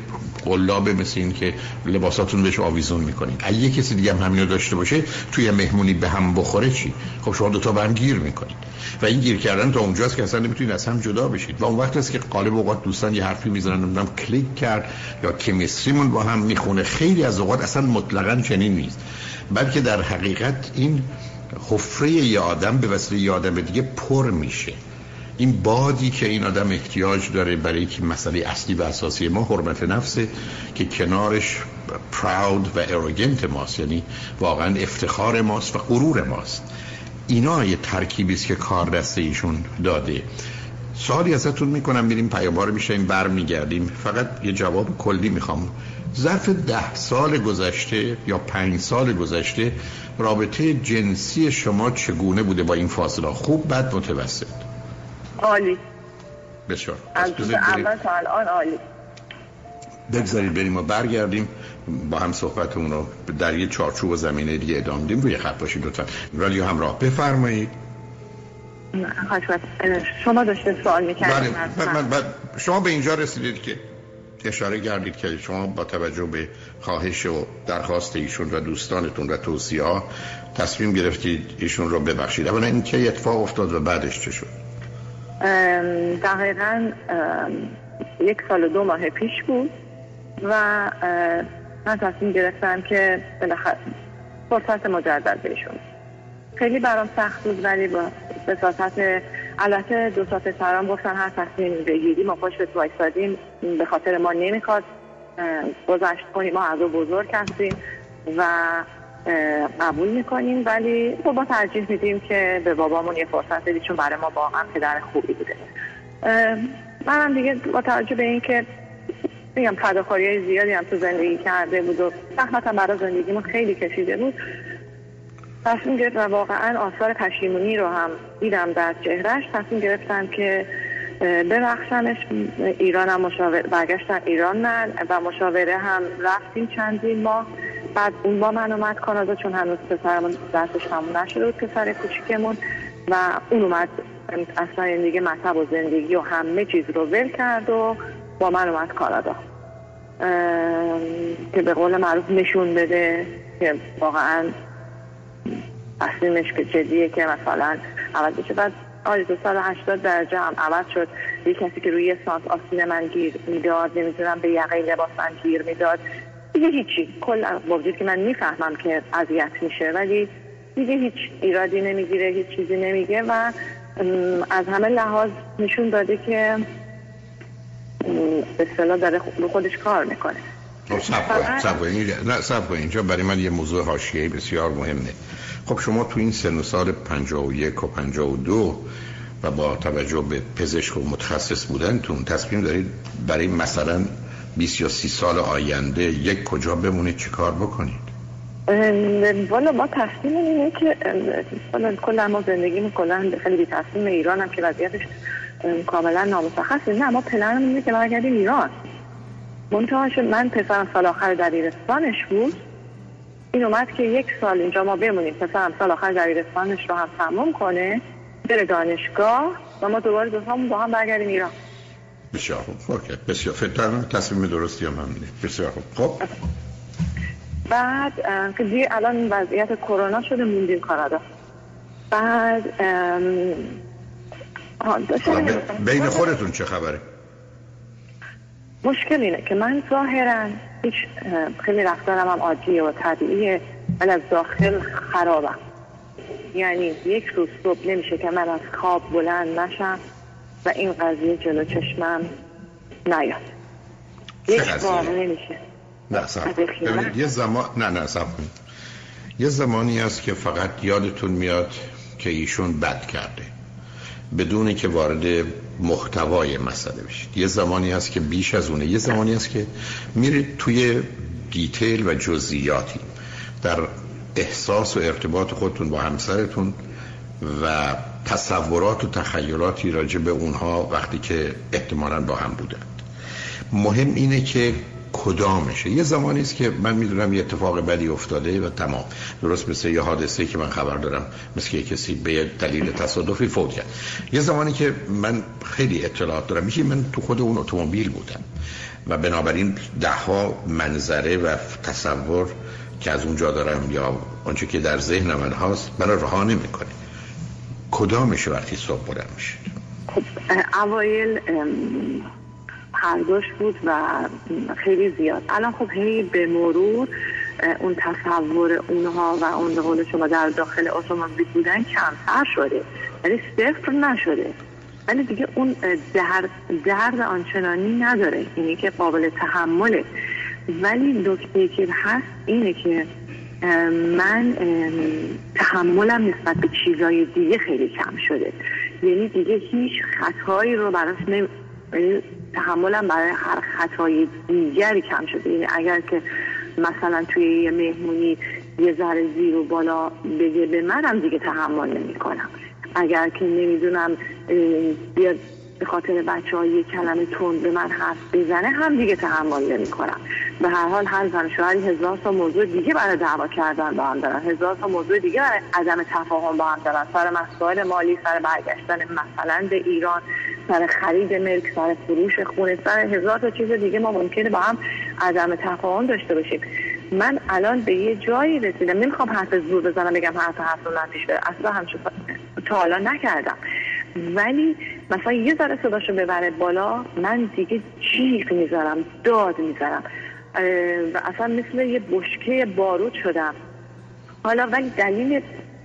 قلابه مثل این که لباساتون بهش آویزون می‌کنید اگه یه کسی دیگه هم همینو داشته باشه توی مهمونی به هم بخوره چی؟ خب شما دو تا به هم گیر می‌کنید و این گیر کردن تا اونجاست که اصلا نمی‌تونید از هم جدا بشید. و اون وقت است که قالب اوقات دوستان یه حرفی می‌زنن نمی‌دونم کلیک کرد یا کمیستریمون با هم می‌خونه. خیلی از اوقات اصلا مطلقا چنین نیست. بلکه در حقیقت این حفره یه آدم به وسیله یه آدم دیگه پر میشه. این بادی که این آدم احتیاج داره برای که مسئله اصلی و اساسی ما حرمت نفسه که کنارش پراود و اروگنت ماست یعنی واقعا افتخار ماست و غرور ماست. اینا یه ترکیبی است که کار دسته ایشون داده. سوالی ازتون می‌کنم میریم پیاموار میشیم برمیگردیم. فقط یه جواب کلی می‌خوام. ظرف ده سال گذشته یا پنج سال گذشته رابطه جنسی شما چگونه بوده با این فاصله؟ خوب بد متوسط. عالی. بسیار. از روز اول تا الان عالی. بگذارید بریم و برگردیم. با هم صحبتمون رو در یه چارچوب و زمینه دیگه ادامه دیم روی خط باشید لطفا. رادیو همراه. بفرمایید. شما داشته سوال می‌کردید بله. شما به اینجا رسیدید که اشاره کردید که شما با توجه به خواهش و درخواست ایشون و دوستانتون و توصیه ها تصمیم گرفتید ایشون رو ببخشید. اولا این که اتفاق افتاد و بعدش چه شد؟ دقیقا یک سال و دو ماه پیش بود و من تصمیم گرفتم که بالاخره فرصت مجدد بهشون. خیلی برام سخت بود ولی با بساطت البته دو تا پسران گفتن هر تصمیم بگیری ما پشت وایسادیم به خاطر ما نمی‌خواد گذشت کنیم ما از بزرگ هستیم و قبول می‌کنیم ولی خب با ترجیح میدیم که به بابامون یه فرصت بدیم چون برای ما واقعا پدر خوبی بوده. منم دیگه با توجه به اینکه میگم فداکاری های زیادی هم تو زندگی کرده بود و زحمتم برای زندگیمون خیلی کشیده بود تصمیم گرفت و واقعا آثار پشیمونی رو هم دیدم در چهرش تصمیم گرفتم که ببخشمش ایران هم مشاور برگشتن ایران من و مشاوره هم رفتیم چندین ماه. بعد اون با من اومد کانادا چون هنوز پسرمون درسش تموم نشده بود پسر کوچیکمون و اون اومد اصلا دیگه مطب و زندگی و همه چیز رو ول کرد و با من اومد کانادا. که به قول معروف نشون بده که واقعا تصمیمش که جدیه که مثلا عوض بشه. بعد آره 280 درجه هم عوض شد. یه کسی که روی سانت آسین من گیر می‌داد نمی‌تونم به یقه لباس من گیر می‌داد. دیگه هیچی. کل وجود که من می‌فهمم که اذیت میشه ولی دیگه هیچ ایرادی نمی‌گیره هیچ چیزی نمیگه و از همه لحاظ نشون داده که به اصطلاح داره خودش کار می‌کنه. سب نه سب اینجا برای من یه موضوع حاشیه‌ای بسیار مهمه. خب شما تو این سن و سال 51 و 52 و با توجه به پزشک و متخصص بودنتون تصمیم دارید برای مثلا 20 یا 30 سال آینده یک کجا بمونید چی کار بکنید والا ما تصمیم اینه که کلا ما زندگیمون کلا خیلی بی تصمیم ایران هم که وضعیتش کاملا نامشخصه نه ما پلن اینه که برگردیم ایران. منتها من پسرم سال آخر دبیرستانش بود. این اومد که یک سال اینجا ما بمونیم. پسرم سال آخر دبیرستانش رو هم تموم کنه بره دانشگاه و ما دوباره دو با هم برگردیم ایران. بسیار خوب. اوکی. بسیار. فکر تصمیم درستی هم هم بسیار خوب. خب. بعد که دیگه الان وضعیت کرونا شده موندیم کانادا بعد بین خودتون چه خبره؟ مشکل اینه که من ظاهرا هیچ خیلی رفتارم هم عادیه و طبیعیه من از داخل خرابم. یعنی یک روز صبح نمیشه که من از خواب بلند نشم. و این قضیه جلو چشمم نیاد. یک بار نمیشه. نه یه زمان نه نه یه زمانی است که فقط یادتون میاد که ایشون بد کرده. بدونی که وارد محتوای مسئله بشید. یه زمانی هست که بیش از اونه. یه زمانی هست که میرید توی دیتیل و جزئیاتی. در احساس و ارتباط خودتون با همسرتون و تصورات و تخیلاتی راجع به اونها وقتی که احتمالا با هم بودند. مهم اینه که کدامشه. یه زمانی است که من می‌دونم یه اتفاق بدی افتاده و تمام. درست مثل یه حادثه که من خبر دارم مثل که کسی به دلیل تصادفی فوت کرد. یه زمانی که من خیلی اطلاعات دارم. میشه من تو خود اون اتومبیل بودم و بنابراین دهها منظره و تصور که از اونجا دارم یا آنچه که در ذهن من هست من رها نمی‌کنه. کدامش وقتی صبح بلند میشه خب اوایل پرداش بود و خیلی زیاد. الان خب هی به مرور اون تصور اونها و اون قول شما در داخل اتومبیل بودن کمتر شده. ولی صفر نشده. ولی دیگه اون درد, درد آنچنانی نداره. اینی که قابل تحمله. ولی دکتری که هست اینه که من تحملم نسبت به چیزای دیگه خیلی کم شده. یعنی دیگه هیچ خطایی رو براش نمی... یعنی تحملم برای هر خطای دیگری کم شده. یعنی اگر که مثلا توی یه مهمونی یه ذره زیر و بالا بگه به منم دیگه تحمل نمی کنم. اگر که نمی‌دونم به خاطر بچه های کلمه تون به من حرف بزنه هم دیگه تحمل نمی کنم به هر حال هر زن شوهری هزار تا موضوع دیگه برای دعوا کردن با هم دارن. هزار تا موضوع دیگه برای عدم تفاهم با هم دارن. سر مسائل مالی سر برگشتن مثلا به ایران سر خرید ملک سر فروش خونه سر هزار تا چیز دیگه ما ممکنه با هم عدم تفاهم داشته باشیم. من الان به یه جایی رسیدم. نمی‌خوام حرف زور بزنم بگم حرف حرف پیش بره. اصلا همچون تا حالا نکردم. ولی مثلا یه ذره صداشو ببره بالا من دیگه جیغ می‌ذارم داد می‌ذارم. و اصلا مثل یه بشکه بارود شدم. حالا ولی دلیل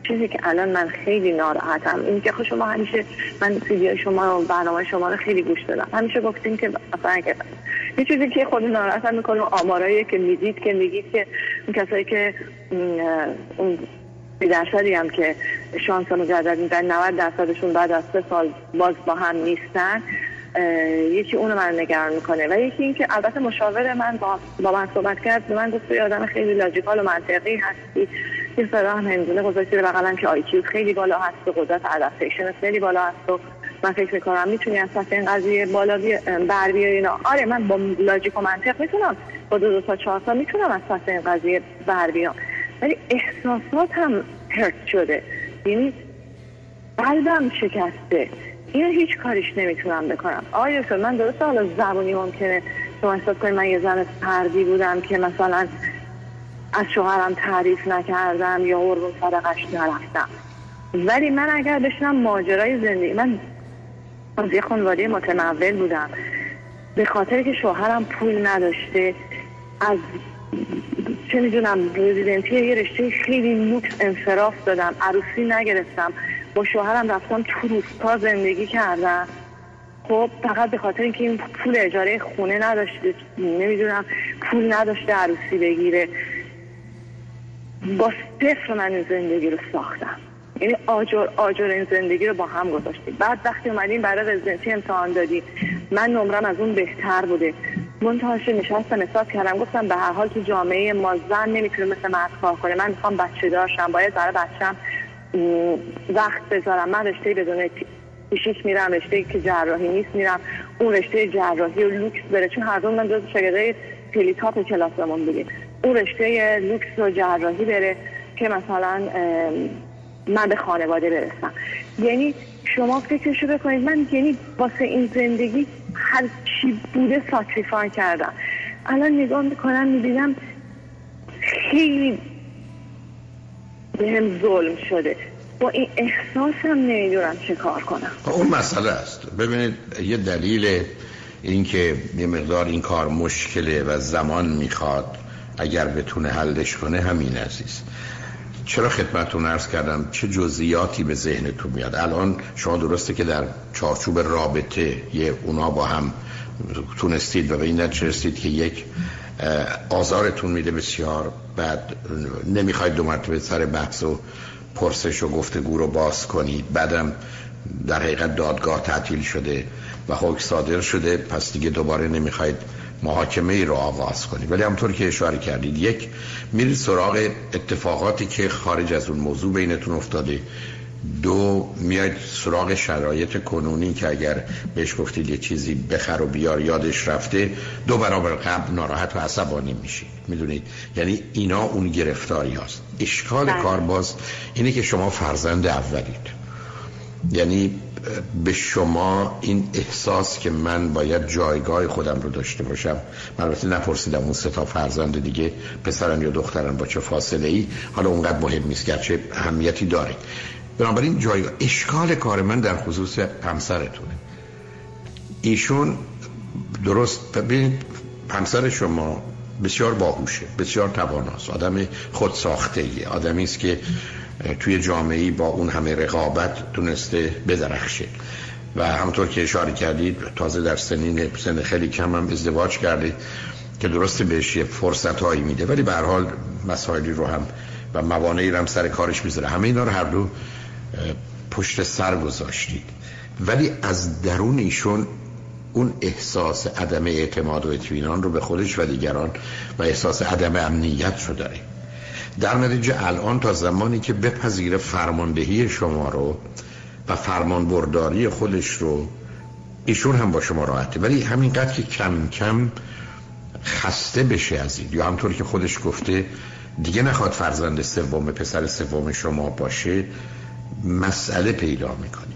چیزی که الان من خیلی ناراحتم این که شما همیشه من سیدی شما و برنامه شما رو خیلی گوش دادم. همیشه گفتیم که اصلا که یه چیزی که خود ناراحتم می‌کنم آمارایی که می‌دید که میگید که اون کسایی که درصدی هم که شانس مجدد میدن 90 درصدشون بعد از سه سال باز با هم نیستن. یکی اونو من نگران می‌کنه. و یکی اینکه البته مشاور من با, با من صحبت کرد. به من گفت آدم خیلی لاجیکال و منطقی هستی. صدا هم هندونه گذاشتی به بغلم که آیکیو خیلی بالا هست و قدرت ادپتیشن خیلی بالا هست و من فکر می‌کنم می‌تونی از سطح این قضیه بالا بر بیاری اینا. آره من با لاجیک و منطق می‌تونم. با دو, دو تا چهار تا می‌تونم از سطح این قضیه بر بیام. ولی احساسات هم هرت شده. یعنی قلبم شکسته. اینو هیچ کاریش نمی‌تونم بکنم. آیا شد من درست حالا زبانی ممکنه شما احساس کنید من یه زن پردی بودم که مثلا از شوهرم تعریف نکردم یا قربون صدقش نرفتم. ولی من اگر بشنم ماجرای زندگی من از یه خانواده متمول بودم. به خاطر که شوهرم پول نداشته از چه می‌دونم رزیدنتی یه رشته خیلی لوکس انصراف دادم. عروسی نگرفتم. با شوهرم رفتم تو روستا زندگی کردم. خب فقط به خاطر اینکه این پول اجاره خونه نداشته نمی‌دونم پول نداشته عروسی بگیره. با صفر من این زندگی رو ساختم. یعنی آجر آجر این زندگی رو با هم گذاشتیم. بعد وقتی اومدیم برای رزیدنسی امتحان دادیم. من نمرم از اون بهتر بوده. منتهاش نشستم حساب کردم گفتم به هر حال تو جامعه ما زن نمی‌تونه مثل مرد کار کنه. من می‌خوام بچه داشتم باید برای بچم وقت بذارم. من رشته بدون پیشیک میرم رشته که جراحی نیست میرم اون رشته جراحی و لوکس بره. چون هر دومون جز شاگردای خیلی top کلاسمون بودیم. اون رشته لوکس و جراحی بره که مثلا من به خانواده برسم. یعنی شما فکرشو بکنید من یعنی واسه این زندگی هر چی بوده sacrifice کردم. الان نگاه می‌کنم می‌بینم خیلی بهم ظلم شده. با این احساسم نمی‌دونم چه کار کنم. اون مسئله است. ببینید یه دلیل اینکه یه مقدار این کار مشکله و زمان می‌خواد اگر بتونه حلش کنه همین عزیز. چرا خدمتتون ارز کردم؟ چه جزئیاتی به ذهنتون میاد؟ الان شما درسته که در چارچوب رابطه یه اونا با هم تونستید و به این رسید که یک آزارتون میده بسیار. بعد نمی‌خواید دو مرتبه سر بحث و پرسش و گفتگو رو باز کنید. بعدم در حقیقت دادگاه تعطیل شده و حکم صادر شده. پس دیگه دوباره نمی‌خواید محاکمه ای رو آغاز کنید. ولی همطور که اشاره کردید یک میرید سراغ اتفاقاتی که خارج از اون موضوع بینتون افتاده. دو میاید سراغ شرایط کنونی که اگر بهش گفتید یه چیزی بخر و بیار یادش رفته دو برابر قبل ناراحت و عصبانی میشید می‌دونید؟ یعنی اینا اون گرفتاری هست اشکال بله. کار باز اینه که شما فرزند اولید. یعنی به شما این احساس که من باید جایگاه خودم رو داشته باشم. من البته نپرسیدم اون سه تا فرزند دیگه پسرم یا دخترم با چه فاصله ای حالا اونقدر مهم نیست گرچه اهمیتی داره. بنابراین جایگاه اشکال کار من در خصوص همسرتونه. ایشون درست ببینید همسر شما بسیار باهوشه بسیار تواناست آدم خود ساخته ایه آدمی است که توی جامعه با اون همه رقابت تونسته بدرخشه. و همطور که اشاره کردید تازه در سنین سن خیلی کم هم ازدواج کرده که درسته بهش یه فرصت هایی میده. ولی به هر حال مسائلی رو هم و موانعی رو هم سر کارش می‌ذاره. همه اینا رو هر دو پشت سر گذاشتید. ولی از درون ایشون اون احساس عدم اعتماد و اطمینان رو به خودش و دیگران و احساس عدم امنیت رو داره در نتیجه الان تا زمانی که بپذیره فرماندهی شما رو و فرمان برداری خودش رو ایشون هم با شما راحته. ولی همینقدر که کم کم خسته بشه از این. یا همطور که خودش گفته دیگه نخواد فرزند سوم پسر سوم شما باشه. مسئله پیدا می‌کنید.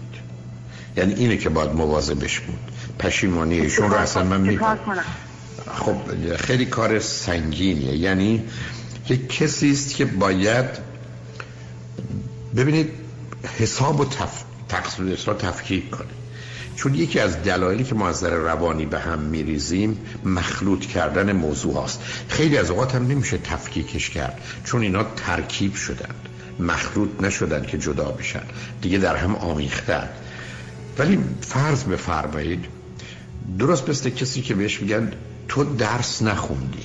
یعنی اینه که باید مواظبش بود پشیمانی ایشون رو اصلا من می‌کنم. خب خیلی کار سنگینیه. یعنی یک کسی است که باید ببینید حساب و تف... تقصیر اصلا تفکیک کنه. چون یکی از دلایلی که ما از نظر روانی به هم میریزیم مخلوط کردن موضوع هاست. خیلی از اوقات هم نمیشه تفکیکش کرد. چون اینا ترکیب شدن. مخلوط نشدن که جدا بشن. دیگه در هم آمیختن ولی فرض بفرمایید درست مثل کسی که بهش میگن تو درس نخوندی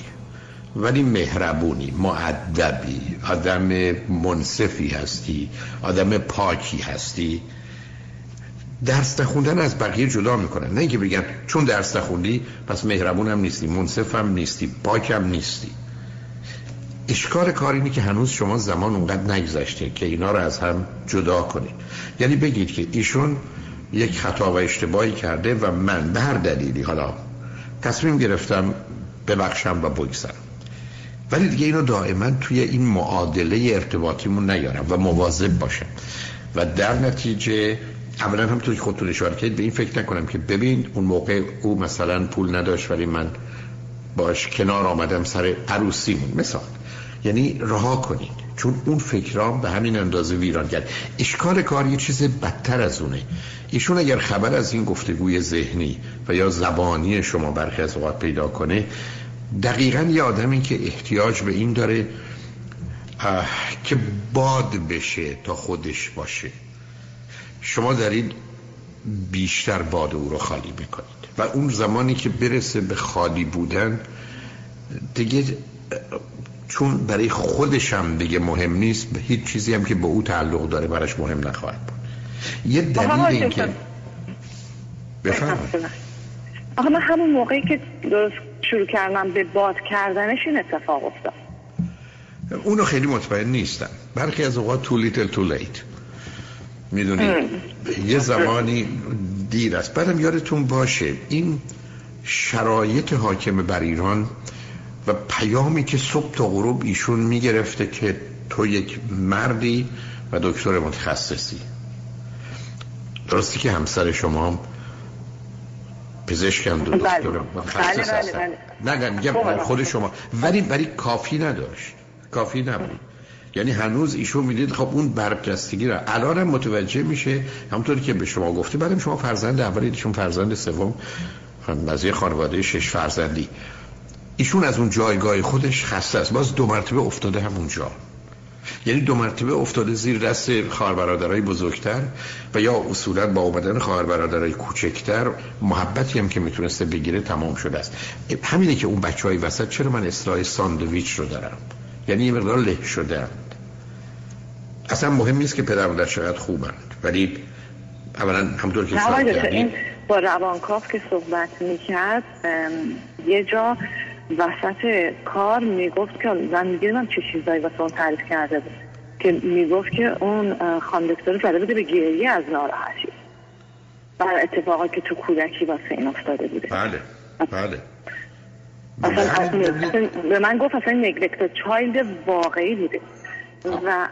ولی مهربونی معدبی آدم منصفی هستی آدم پاکی هستی. درس نخوندن از بقیه جدا می‌کنن نه اینکه بگن چون درس نخوندی پس مهربونم نیستی منصفم نیستی پاکم نیستی. اشکار کار اینه که هنوز شما زمان اونقدر نگذشته که اینا رو از هم جدا کنید. یعنی بگید که ایشون یک خطا و اشتباهی کرده و من به هر دلیلی حالا تصمیم گرفتم ببخشم و بگذرم. ولی دیگه اینو دائما توی این معادله ارتباطیمون نیارم و مواظب باشم. و در نتیجه اولا هم توی خودتون اشاره کردید به این فکر نکنم که ببین اون موقع او مثلا پول نداشت ولی من باش کنار آمدم سر عروسیمون. مثال. یعنی رها کنید. چون اون فکرام به همین اندازه ویران کرد. اشکال کار یه چیز بدتر از اونه. ایشون اگر خبر از این گفتگوی ذهنی و یا زبانی شما برخی از اوقات پیدا کنه دقیقا یه آدمی که احتیاج به این داره که باد بشه تا خودش باشه. شما دارید بیشتر باد او رو خالی می‌کنید. و اون زمانی که برسه به خالی بودن دیگه چون برای خودش هم دیگه مهم نیست هیچ چیزی هم که به او تعلق داره براش مهم نخواهد بود. یه دلیل این که بفرمایید. آخه من همون موقعی که درست شروع کردم به باد کردنش این اتفاق افتاد. اونو خیلی مطمئن نیستم. برخی از اوقات تو لیتل تو لیت می‌دونید یه زمانی دیر است. بعدم یادتون باشه این شرایط حاکم بر ایران و پیامی که صبح تا غروب ایشون می‌گرفته که تو یک مردی و دکتر متخصصی. درستی که همسر شما پزشکم دو دکتر بله. متخصص بله، هستن. بله، نه میگم خب، خود شما. ولی ولی کافی نداشت. کافی نبود. یعنی هنوز ایشون می‌دید خب اون برجستگی رو الان هم متوجه میشه همونطوری که به شما گفته بعدم شما فرزند اولی ایشون فرزند سوم از یه خانواده شش فرزندی. ایشون از اون جایگاه خودش خسته است. باز دو مرتبه افتاده همونجا. یعنی دو مرتبه افتاده زیر دست خواهر برادرای بزرگتر و یا اصولا با اومدن خواهر برادرای کوچکتر محبتی هم که می‌تونسته بگیره تمام شده است. همینه که اون بچه های وسط چرا من اصلاح ساندویچ رو دارم؟ یعنی یه مقدار له شده اصلا مهم نیست که پدر مادر چقدر خوبند. ولی اولا همطور که شاید این با روانکاف که صحبت می‌کرد یه جا وسط کار می‌گفت که من می‌گیرم چه چیزایی واسه اون تعریف کرده بود. که می‌گفت که اون خانم دکتر زده بوده به گریه از ناراحتی. بر اتفاقات که تو کودکی واسه این افتاده بوده. بله بله. به من گفت اصلا نگلکت چایلد واقعی بوده. و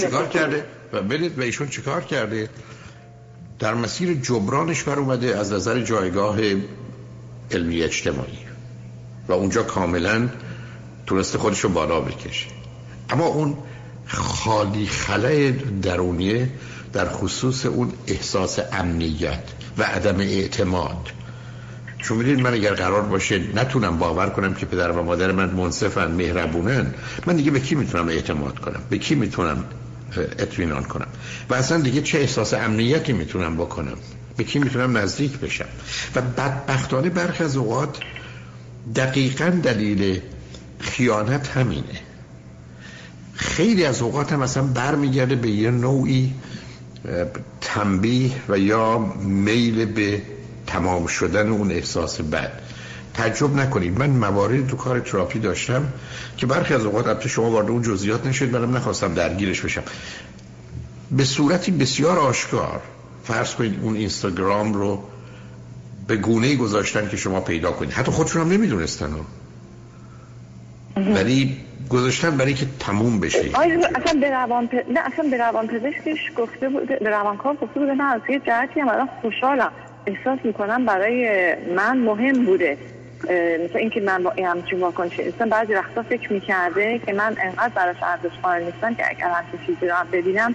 چیکار کرده؟ و برید و ایشون چیکار کرده؟ در مسیر جبرانش بر اومده از نظر جایگاه علمی اجتماعی. و اونجا کاملا تونسته خودش رو بالا بکشه. اما اون خالی خلای درونیه در خصوص اون احساس امنیت و عدم اعتماد. چون می‌دونید من اگر قرار باشه نتونم باور کنم که پدر و مادر من منصفن مهربونن من دیگه به کی می‌تونم اعتماد کنم؟ به کی می‌تونم اطمینان کنم؟ و اصلا دیگه چه احساس امنیتی می‌تونم بکنم؟ به کی می‌تونم نزدیک بشم؟ و بدبختانه برخی از اوقات دقیقا دلیل خیانت همینه. خیلی از اوقات هم اصلا برمیگرده به یه نوعی تنبیه و یا میل به تمام شدن اون احساس بد. تعجب نکنید. من موارد تو کار تراپی داشتم که برخی از اوقات البته شما وارد اون جزئیات نشید برام نخواستم درگیرش بشم. به صورتی بسیار آشکار فرض کنید اون اینستاگرام رو به گونه گذاشتن که شما پیدا کنید. حتی خودشون هم نمی‌دونستن ولی گذاشتن برای که تموم بشه. اصلا به روان پ... نه اصلا به روان پزشکش گفته بود به روانکار گفته بود نه از یه جهتی هم الان خوشحالم. احساس می‌کنم برای من مهم بوده. مثلا اینکه من با همچین واکنش اصلا بعضی وقتا فکر می‌کرده که من انقدر براش ارزش قائل نیستم که اگر همچین چیزی رو ببینم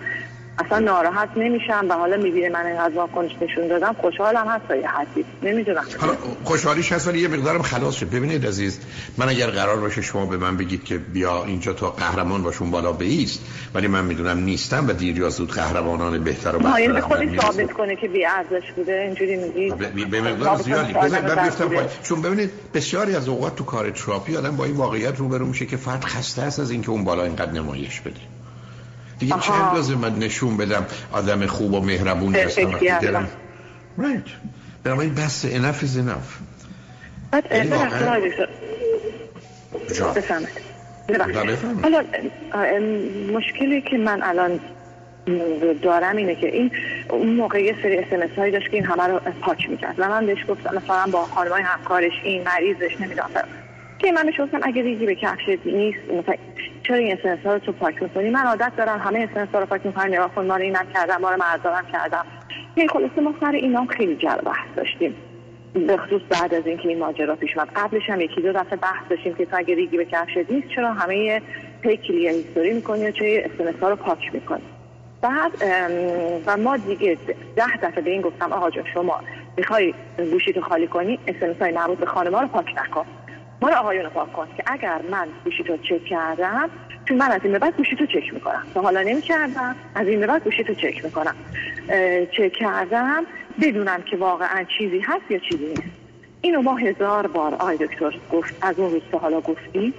اصلا ناراحت نمیشم و حالا می‌بینه من اینقدر واکنش نشون دادم. خوشحالم هست یه حدی نمی‌دونم. حالا خوشحالیش هست ولی یه مقدارم خلاص شد. ببینید عزیز من اگر قرار باشه شما به من بگید که بیا اینجا تو قهرمان باشون بالا بیست ولی من می‌دونم نیستم و دیر یا زود قهرمانان بهتر و بهتر یعنی خودش ثابت کنه که بی ارزش بوده. اینجوری میگی؟ به مقدار زیادی. بزن چون ببینید بسیاری از اوقات تو کار تراپی آدم با این واقعیت روبرو میشه که فرد خسته است از اینکه اون بالا اینقدر نمایش بده. دیگه چه اندازه من نشون بدم آدم خوب و مهربونی هستم وقتی دلم رایت برام این بس enough is enough. بعد حالا مشکلی که من الان دارم اینه که این اون موقع یه سری اسمس هایی داشت که این همه رو پاک می‌کرد. و من بهش گفتم مثلا با خانمای همکارش این مریضش نمی‌دونم که من بهش گفتم اگه ریگی به کفشت نیست مثلا چرا این اس‌ام‌اس ها رو تو پاک می‌کنی؟ من عادت دارم همه اس‌ام‌اس ها رو پاک می‌کنم نگاه کن مال اینم کردم مال مادرم کردم. یه خلاصه ما سر اینا خیلی جر بحث داشتیم. به خصوص بعد از اینکه این ماجرا پیش اومد. قبلش هم یکی دو دفعه بحث داشتیم که تو اگه ریگی به کفشت نیست چرا همه پی کلیه history می‌کنی و اس‌ام‌اس ها رو پاک می‌کنی؟ بعد و ما دیگه ده دفعه به این گفتم آقا جان شما می‌خوای گوشی تو خالی کنی اس‌ام‌اس های مربوط به خانما رو پاک نکن. ما رو آقایون پاک که اگر من گوشی تو چک کردم چون من از این بعد گوشی تو چک می‌کنم. تا حالا نمی کردم از این بعد گوشی تو چک می‌کنم. چک کردم بدونم که واقعا چیزی هست یا چیزی نیست. اینو ما هزار بار آی دکتر گفت از اون روز حالا گفتی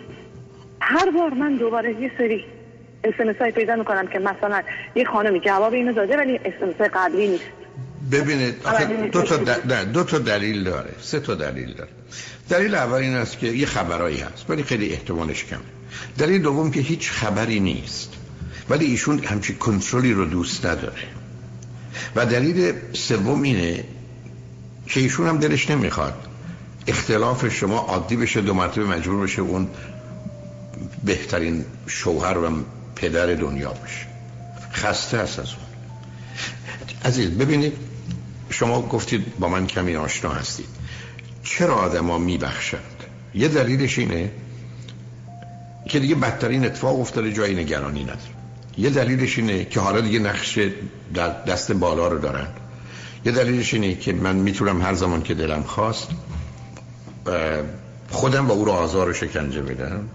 هر بار من دوباره یه سری اسمس های پیدا می‌کنم که مثلا یه خانمی جواب اینو داده ولی اسمس قبلی نیست. ببینید دو تا, دو تا دلیل داره سه تا دلیل داره. دلیل اول این است که یه خبرایی هست ولی خیلی احتمالش کمه. دلیل دوم که هیچ خبری نیست ولی ایشون همچی کنترلی رو دوست نداره. و دلیل سوم اینه که ایشون هم دلش نمی‌خواد اختلاف شما عادی بشه دو مرتبه مجبور بشه اون بهترین شوهر و پدر دنیا بشه خسته است از اون. عزیز ببینید شما گفتید با من کمی آشنا هستید. چرا آدما میبخشند؟ یه دلیلش اینه که دیگه بدترین اتفاق افتاده جایی نگرانی نداره. یه دلیلش اینه که حالا دیگه نقش دست بالا رو دارن. یه دلیلش اینه که من می‌تونم هر زمان که دلم خواست خودم با او رو آزار و شکنجه بدم.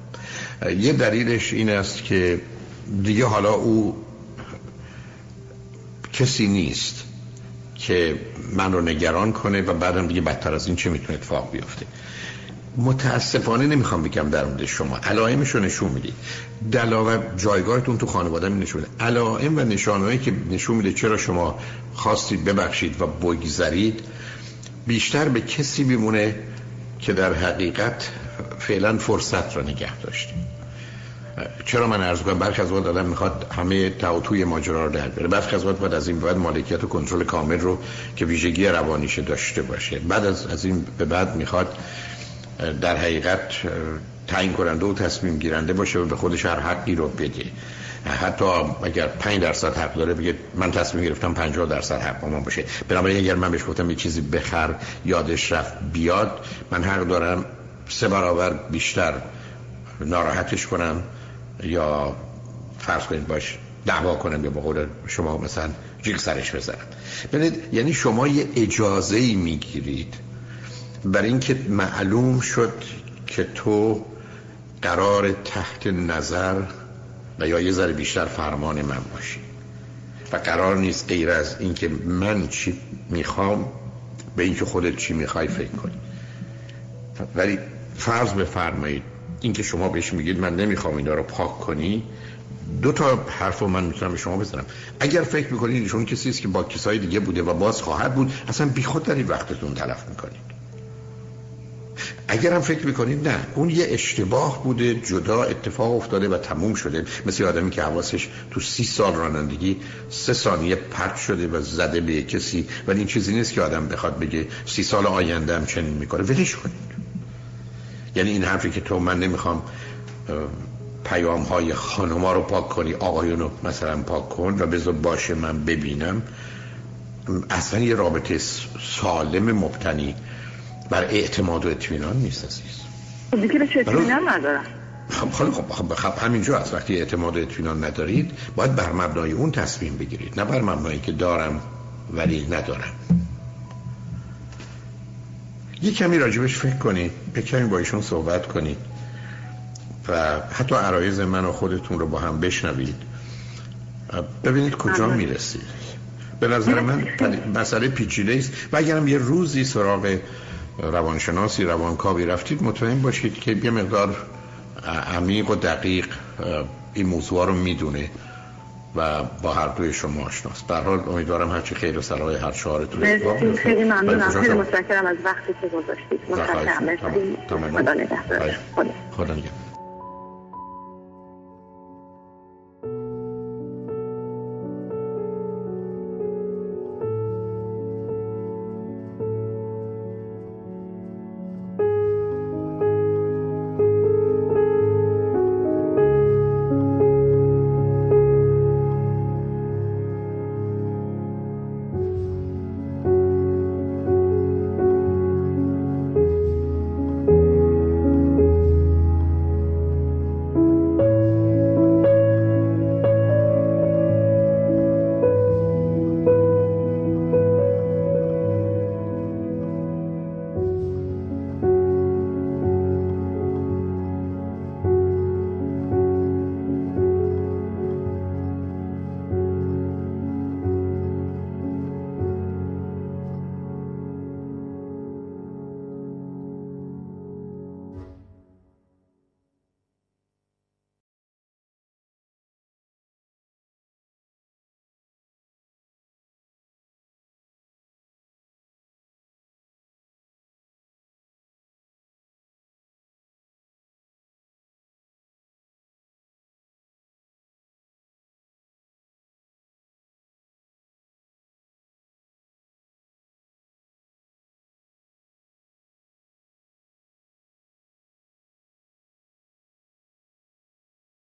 یه دلیلش این است که دیگه حالا او کسی نیست. که من رو نگران کنه و بعدم دیگه بدتر از این چه می‌تونه اتفاق بیفته. متاسفانه نمی‌خوام بگم در مورد شما. علائمش رو نشون می‌دید. دلاو جایگاهتون تو خانواده می نشون علائم و نشانهایی که نشون میده چرا شما خواستید ببخشید و بگذرید بیشتر به کسی میمونه که در حقیقت فعلا فرصت را نگه داشتید. چرا من عرض کنم برخی از وقت آدم می‌خواد همه توی ماجرا رو در بره برخی از وقت باید از این بعد مالکیت و کنترل کامل رو که ویژگی روانیش داشته باشه. بعد از, از این به بعد می‌خواد در حقیقت تعیین کننده و تصمیم گیرنده باشه و به خودش هر حقی رو بده. حتی اگر 5 درصد حق داره بگه من تصمیم گرفتم 50 درصد حق من باشه. بنابراین اگر من بهش گفتم یه چیزی بخر یادش رفت بیاد من حق دارم سه برابر بیشتر ناراحتش کنم. یا فرض کنید باش دعوا کنم یا به قول شما مثلا جیغ سرش بزنم. ببینید یعنی شما یه اجازه ای می‌گیرید برای اینکه معلوم شد که تو قرار تحت نظر و یا یه ذره بیشتر فرمان من باشی. و قرار نیست غیر از اینکه من چی می‌خوام به اینکه خودت چی می‌خوای فکر کنی. ولی فرض بفرمایید اینکه شما بهش میگید من نمی‌خوام اینا رو پاک کنی دو تا حرف من می‌تونم به شما بزنم. اگر فکر می‌کنید ایشون کسی است که با کسای دیگه بوده و باز خواهد بود اصلا بیخود این وقتتون تلف می‌کنید. اگر هم فکر می‌کنید نه اون یه اشتباه بوده جدا اتفاق افتاده و تموم شده. مثل آدمی که حواسش تو سی سال رانندگی سه ثانیه پرت شده و زده به کسی. ولی این چیزی نیست که آدم بخواد بگه سی سال آینده هم چنین می‌کنه. ولش کنید. یعنی این حرفی که تو من نمی‌خوام پیام های خانوما رو پاک کنی آقایون رو مثلا پاک کن و بذار باشه من ببینم. اصلا یه رابطه سالم مبتنی بر اعتماد و اطمینان نیست عزیز. خب دیگه به اطمینان ندارم؟ خب خب خب, خب همینجا از وقتی اعتماد و اطمینان ندارید باید بر مبنای اون تصمیم بگیرید نه بر مبنایی که دارم ولی ندارم. یه کمی راجبش فکر کنید یه کمی با ایشون صحبت کنید و حتی عرایز من و خودتون رو با هم بشنوید. ببینید کجا می‌رسید. به نظر من مسئله پیچیده است. و اگرم یه روزی سراغ روانشناسی روانکاوی رفتید مطمئن باشید که یه مقدار عمیق و دقیق این موضوع رو می‌دونه. و با هر دوی شما آشناست. در حال امیدوارم هرچی خیر و سرای هر شعارتون مرسی. خیلی ممنونم. خیلی متشکرم از وقتی که گذاشتید. متشکرم. خدا نگهدار. خدا نگهدار.